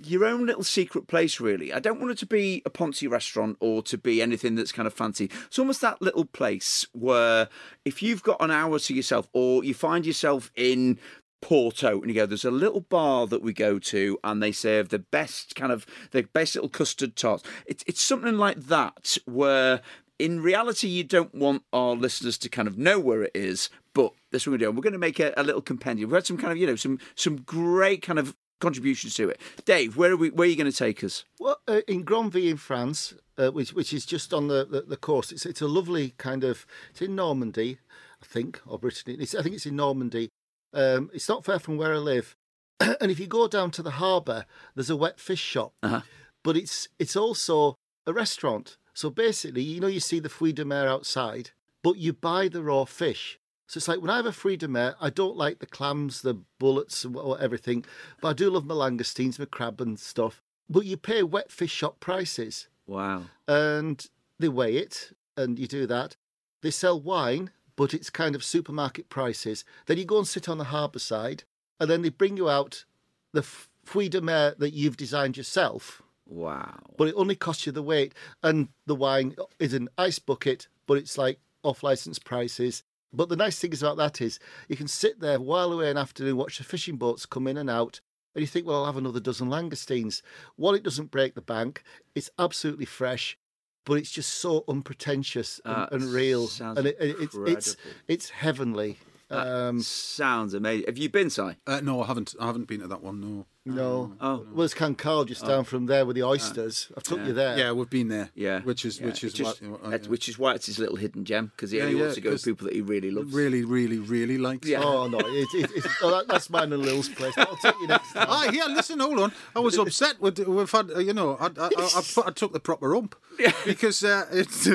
your own little secret place, really. I don't want it to be a Ponzi restaurant or to be anything that's kind of fancy. It's almost that little place where if you've got an hour to yourself or you find yourself in Porto, and you go, there's a little bar that we go to, and they serve the best kind of the best little custard tarts. It's it's something like that where. In reality, you don't want our listeners to kind of know where it is, but this is what we're doing. We're going to make a, a little compendium. We've had some kind of, you know, some some great kind of contributions to it. Dave, where are we? Where are you going to take us? Well, uh, in Granville in France, uh, which which is just on the, the, the coast, it's it's a lovely kind of it's in Normandy, I think, or Brittany. It's, I think it's in Normandy. Um, it's not far from where I live, [clears throat] and if you go down to the harbour, there's a wet fish shop, Uh-huh. but it's it's also a restaurant. So basically, you know, you see the fruits de mer outside, but you buy the raw fish. So it's like when I have a de mer, I don't like the clams, the bullets, wha- everything, but I do love my langoustines, my crab and stuff. But you pay wet fish shop prices, Wow. and they weigh it, and you do that. They sell wine, but it's kind of supermarket prices. Then you go and sit on the harbour side, and then they bring you out the f- fruit de mer that you've designed yourself Wow. but it only costs you the weight. And the wine is an ice bucket, but it's like off license prices. But the nice thing is about that is you can sit there while away an afternoon, watch the fishing boats come in and out, and you think, well, I'll have another dozen langoustines. While it doesn't break the bank. It's absolutely fresh, but it's just so unpretentious and, and real, sounds and it, it- it's it's it's heavenly. Um, Sounds amazing. Have you been, Si? Uh, no, I haven't. I haven't been to that one. No. No. Oh. Well, it's Cancale just down from there with the oysters. I've took you there. Yeah, we've been there. Yeah. Which is Yeah, which is just- what, that's- which is why it's his little hidden gem because he Yeah, only yeah, wants to go with 'cause people that he really loves. really, really, really likes. Yeah. Oh no, it, it, it's, oh, that, that's mine and Lil's place. I'll take you next time. Ah, yeah. Listen, hold on. I was upset with we've had. uh, You know, I I, I, I, I took the proper ump [laughs] because uh, it's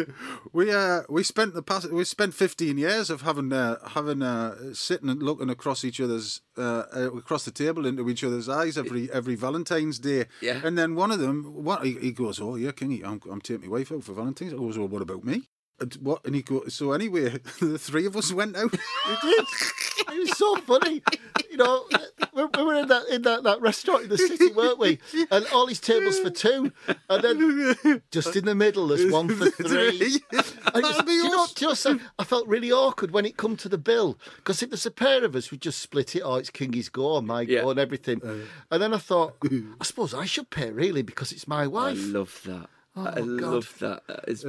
we uh, we spent the past we spent fifteen years of having uh, having uh, sitting and looking across each other's uh, uh, across the table into each other's eyes every every Valentine's Day. Yeah. And then one of them, what he, he goes, oh yeah, Kingy, I'm I'm taking my wife out for Valentine's. I goes, well, what about me? And what? And he goes, so anyway, [laughs] the three of us went out. [laughs] It was so funny. You know, we, we were in that in that, that restaurant in the city, weren't we? [laughs] And all these tables for two, and then just in the middle, there's one for three. And was- That'll be do you know, do you know I'm saying? I felt really awkward when it come to the bill because if there's a pair of us, we just split it. Oh, it's Kingy's go, my Yeah. go, and everything. Uh. and then I thought, I suppose I should pay really because it's my wife. I love that. I Oh, God. love that. That is-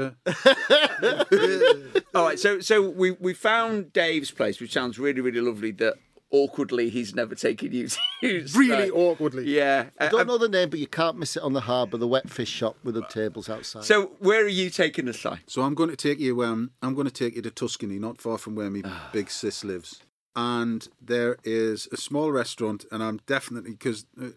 [laughs] All right, so so we we found Dave's place, which sounds really really lovely. That awkwardly he's never taken you [laughs] to. use. really Right. awkwardly. Yeah. I Uh, don't know the name, but you can't miss it on the harbour, the wet fish shop with the tables outside. So where are you taking us, Si? So I'm going to take you. Um, I'm going to take you to Tuscany, not far from where my Ah. big sis lives. And there is a small restaurant, and I'm definitely because uh,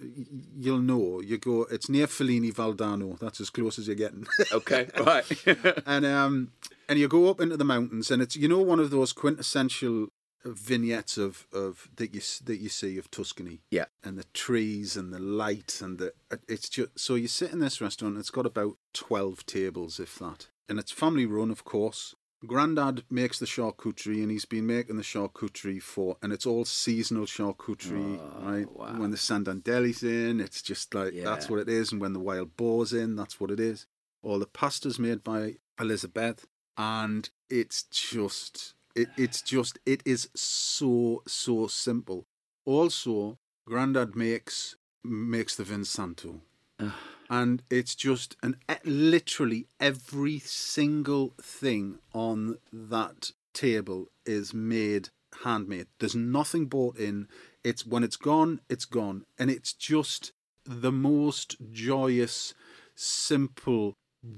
you'll know. You go. It's near Figline Valdarno. That's as close as you're getting. [laughs] Okay, [laughs] right. [laughs] and um, and you go up into the mountains, and it's you know one of those quintessential vignettes of of that you that you see of Tuscany. Yeah. and the trees and the light and the it's just so you sit in this restaurant. It's got about twelve tables, if that, and it's family run, of course. Grandad makes the charcuterie, and he's been making the charcuterie for, and it's all seasonal charcuterie, oh, right? wow. When the Sandandeli's in, it's just like that's what it is, and when the wild boar's in, that's what it is. All the pasta's made by Elizabeth, and it's just, it, it's just, it is so so simple. Also, Grandad makes makes the Vinsanto and it's just an e- literally every single thing on that table is made handmade there's nothing bought in it's when it's gone it's gone and it's just the most joyous simple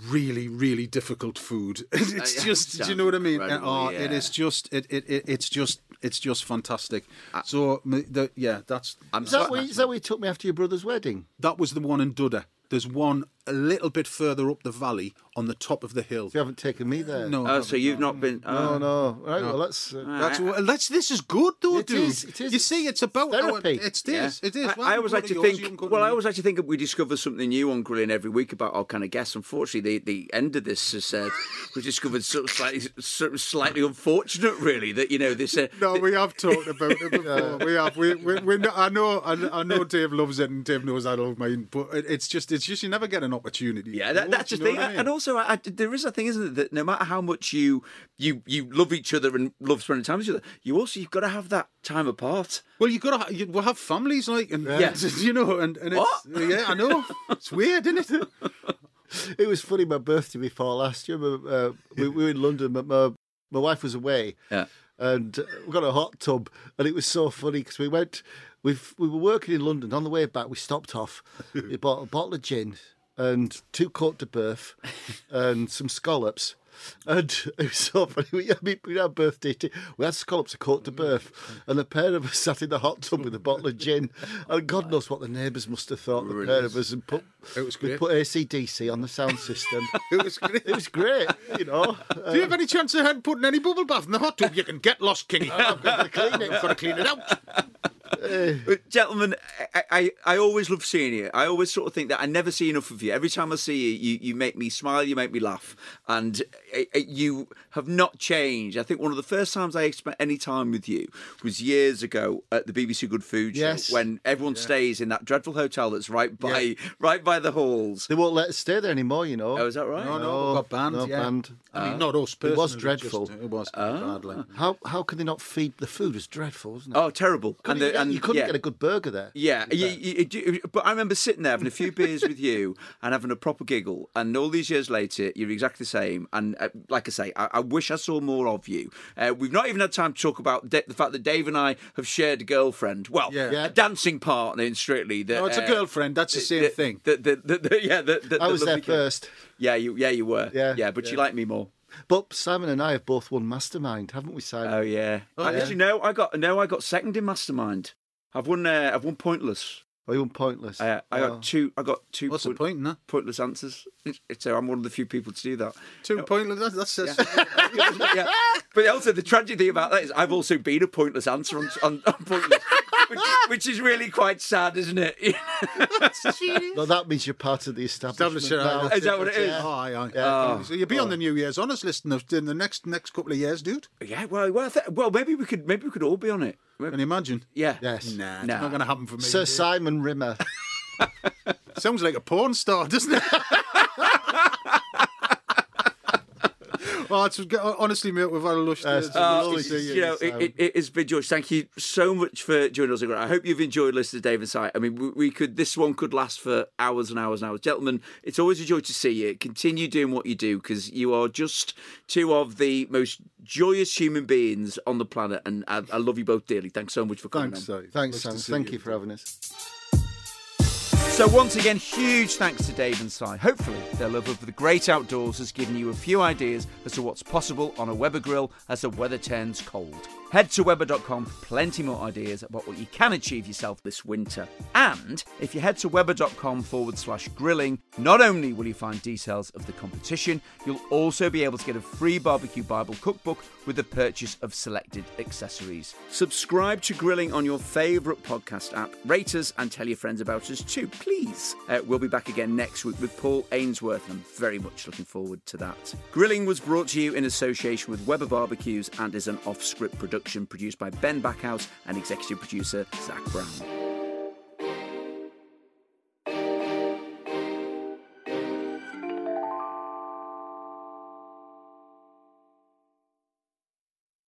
really really difficult food [laughs] it's uh, just do you know what i mean incredible, oh yeah. is just it, it, it it's just it's just fantastic uh, so the, yeah that's I'm is, that so, where, is that where you took me after your brother's wedding? that was the one in Dudda. There's one a little bit further up the valley on the top of the hill. You haven't taken me there. No, Oh, so you've not been. No, Oh, no. Right, well, let's. Uh, That's what, that's this is good though, It dude. is, it is. You see, it's about It's our, therapy. it's Yeah. this. It is. I, Well, I you always go like to yours, think. can Well, to I always like to think we discover something new on Grilling every week about our kind of guests. Unfortunately, the, the end of this has said we discovered sort of slightly, sort of slightly unfortunate, really, that you know this. Uh, No, we have talked about it before. [laughs] we have. We, we, we know, I know. I, I know. Dave loves it, and Dave knows I love mine. But it, it's just, it's just you never get an opportunity. Yeah, that, that's the thing. I mean? And also, I, I- there is a thing, isn't it, that no matter how much you you you love each other and love spending time with each other, you also you've got to have that time apart. Well, you've gotta. You, we'll have families like, and Yeah. [laughs] you know, and, and it's yeah, I know. It's weird, isn't it? [laughs] It was funny. My birthday before last year, uh, we, we were in London. but my my wife was away, Yeah. and we got a hot tub, and it was so funny because we went. We we were working in London. On the way back, we stopped off. [laughs] we bought a bottle of gin and two Cote de Boeuf and some scallops. And [laughs] it was so funny. We, I mean, we had a birthday. Tea. We had scallops, a Cote de Boeuf, and the pair of us [laughs] sat in the hot tub with a bottle of gin. And God knows what the neighbours must have thought. The pair of us and put It was we put AC/DC on the sound system. [laughs] It was great. it was great, you know. Do you have any chance of putting any bubble bath in the hot tub? You can get lost, Kingy. I've got to clean it. I've got to clean it out. But gentlemen, I, I, I always love seeing you. I always sort of think that I never see enough of you. Every time I see you, you, you make me smile, you make me laugh, and uh, uh, you have not changed. I think one of the first times I spent any time with you was years ago at the BBC Good Food Yes. Show when everyone stays in that dreadful hotel that's right by right by the halls. They won't let us stay there anymore, you know. Oh, is that right? No, no, we got banned. no, yeah. banned. I mean, not us. It was dreadful. just- it was badly. How how can they not feed the food? It was dreadful, wasn't it? Oh, terrible! And you the and you couldn't yeah. get a good burger there. Yeah, you, you, you- but I remember sitting there having a few beers with you and having a proper giggle. And all these years later, you're exactly the same. And uh, like I say, I, I wish I saw more of you. Uh, we've not even had time to talk about da- the fact that Dave and I have shared a girlfriend. Well, Yeah. Yeah. a dancing partner in Strictly. That, No, it's a uh, girlfriend. That's the same the- thing. The, the, the, the- yeah, the, the, I the was there girl. first. Yeah, you, yeah, you were. Yeah, yeah, but you like me more. But Simon and I have both won Mastermind, haven't we, Simon? Oh yeah. Oh, I, yeah. Actually, no, I got no, I got second in Mastermind. I've won. Uh, I've won Pointless. Or you won Pointless? Uh, I Oh. got two. I got two. What's the point- point in that? Pointless answers. So I'm one of the few people to do that. Two pointless. That, that's [laughs] [laughs] yeah. But also the tragic thing about that is I've also been a pointless answer on, on, on pointless, which, which is really quite sad, isn't it? [laughs] No, that means you're part of the establishment. Establishment, now. Is that what it is? Oh, aye, aye. Yeah. Oh. Oh. So you'll be on the New Year's honest list in the, in the next next couple of years, dude. yeah. Well, well, th- well, maybe we could. Maybe we could all be on it. Can you imagine? Yeah. Yes. Nah, it's Nah. not going to happen for me. Sir dude. Simon Rimmer. [laughs] Sounds like a porn star, doesn't it? [laughs] well, it's, honestly, mate, we've had a lush Uh, day. uh, Uh, it's- you, you know, it, it, it's been George. Thank you so much for joining us. I hope you've enjoyed listening to David Sight. I mean, we, we could. This one could last for hours and hours and hours, gentlemen. It's always a joy to see you. Continue doing what you do because you are just two of the most joyous human beings on the planet, and I, I love you both dearly. Thanks so much for coming Thanks, on. Si. Thanks, Nice to Simon. Thank you for having us. So once again, huge thanks to Dave and Si. Hopefully, their love of the great outdoors has given you a few ideas as to what's possible on a Weber grill as the weather turns cold. Head to Weber.com for plenty more ideas about what you can achieve yourself this winter. And if you head to Weber.com forward slash grilling, not only will you find details of the competition, you'll also be able to get a free barbecue Bible cookbook with the purchase of selected accessories. Subscribe to Grilling on your favourite podcast app, rate us, and tell your friends about us too, please. Uh, we'll be back again next week with Paul Ainsworth, I'm very much looking forward to that. Grilling was brought to you in association with Weber Barbecues and is an off script production produced by Ben Backhouse and executive producer Zach Brown.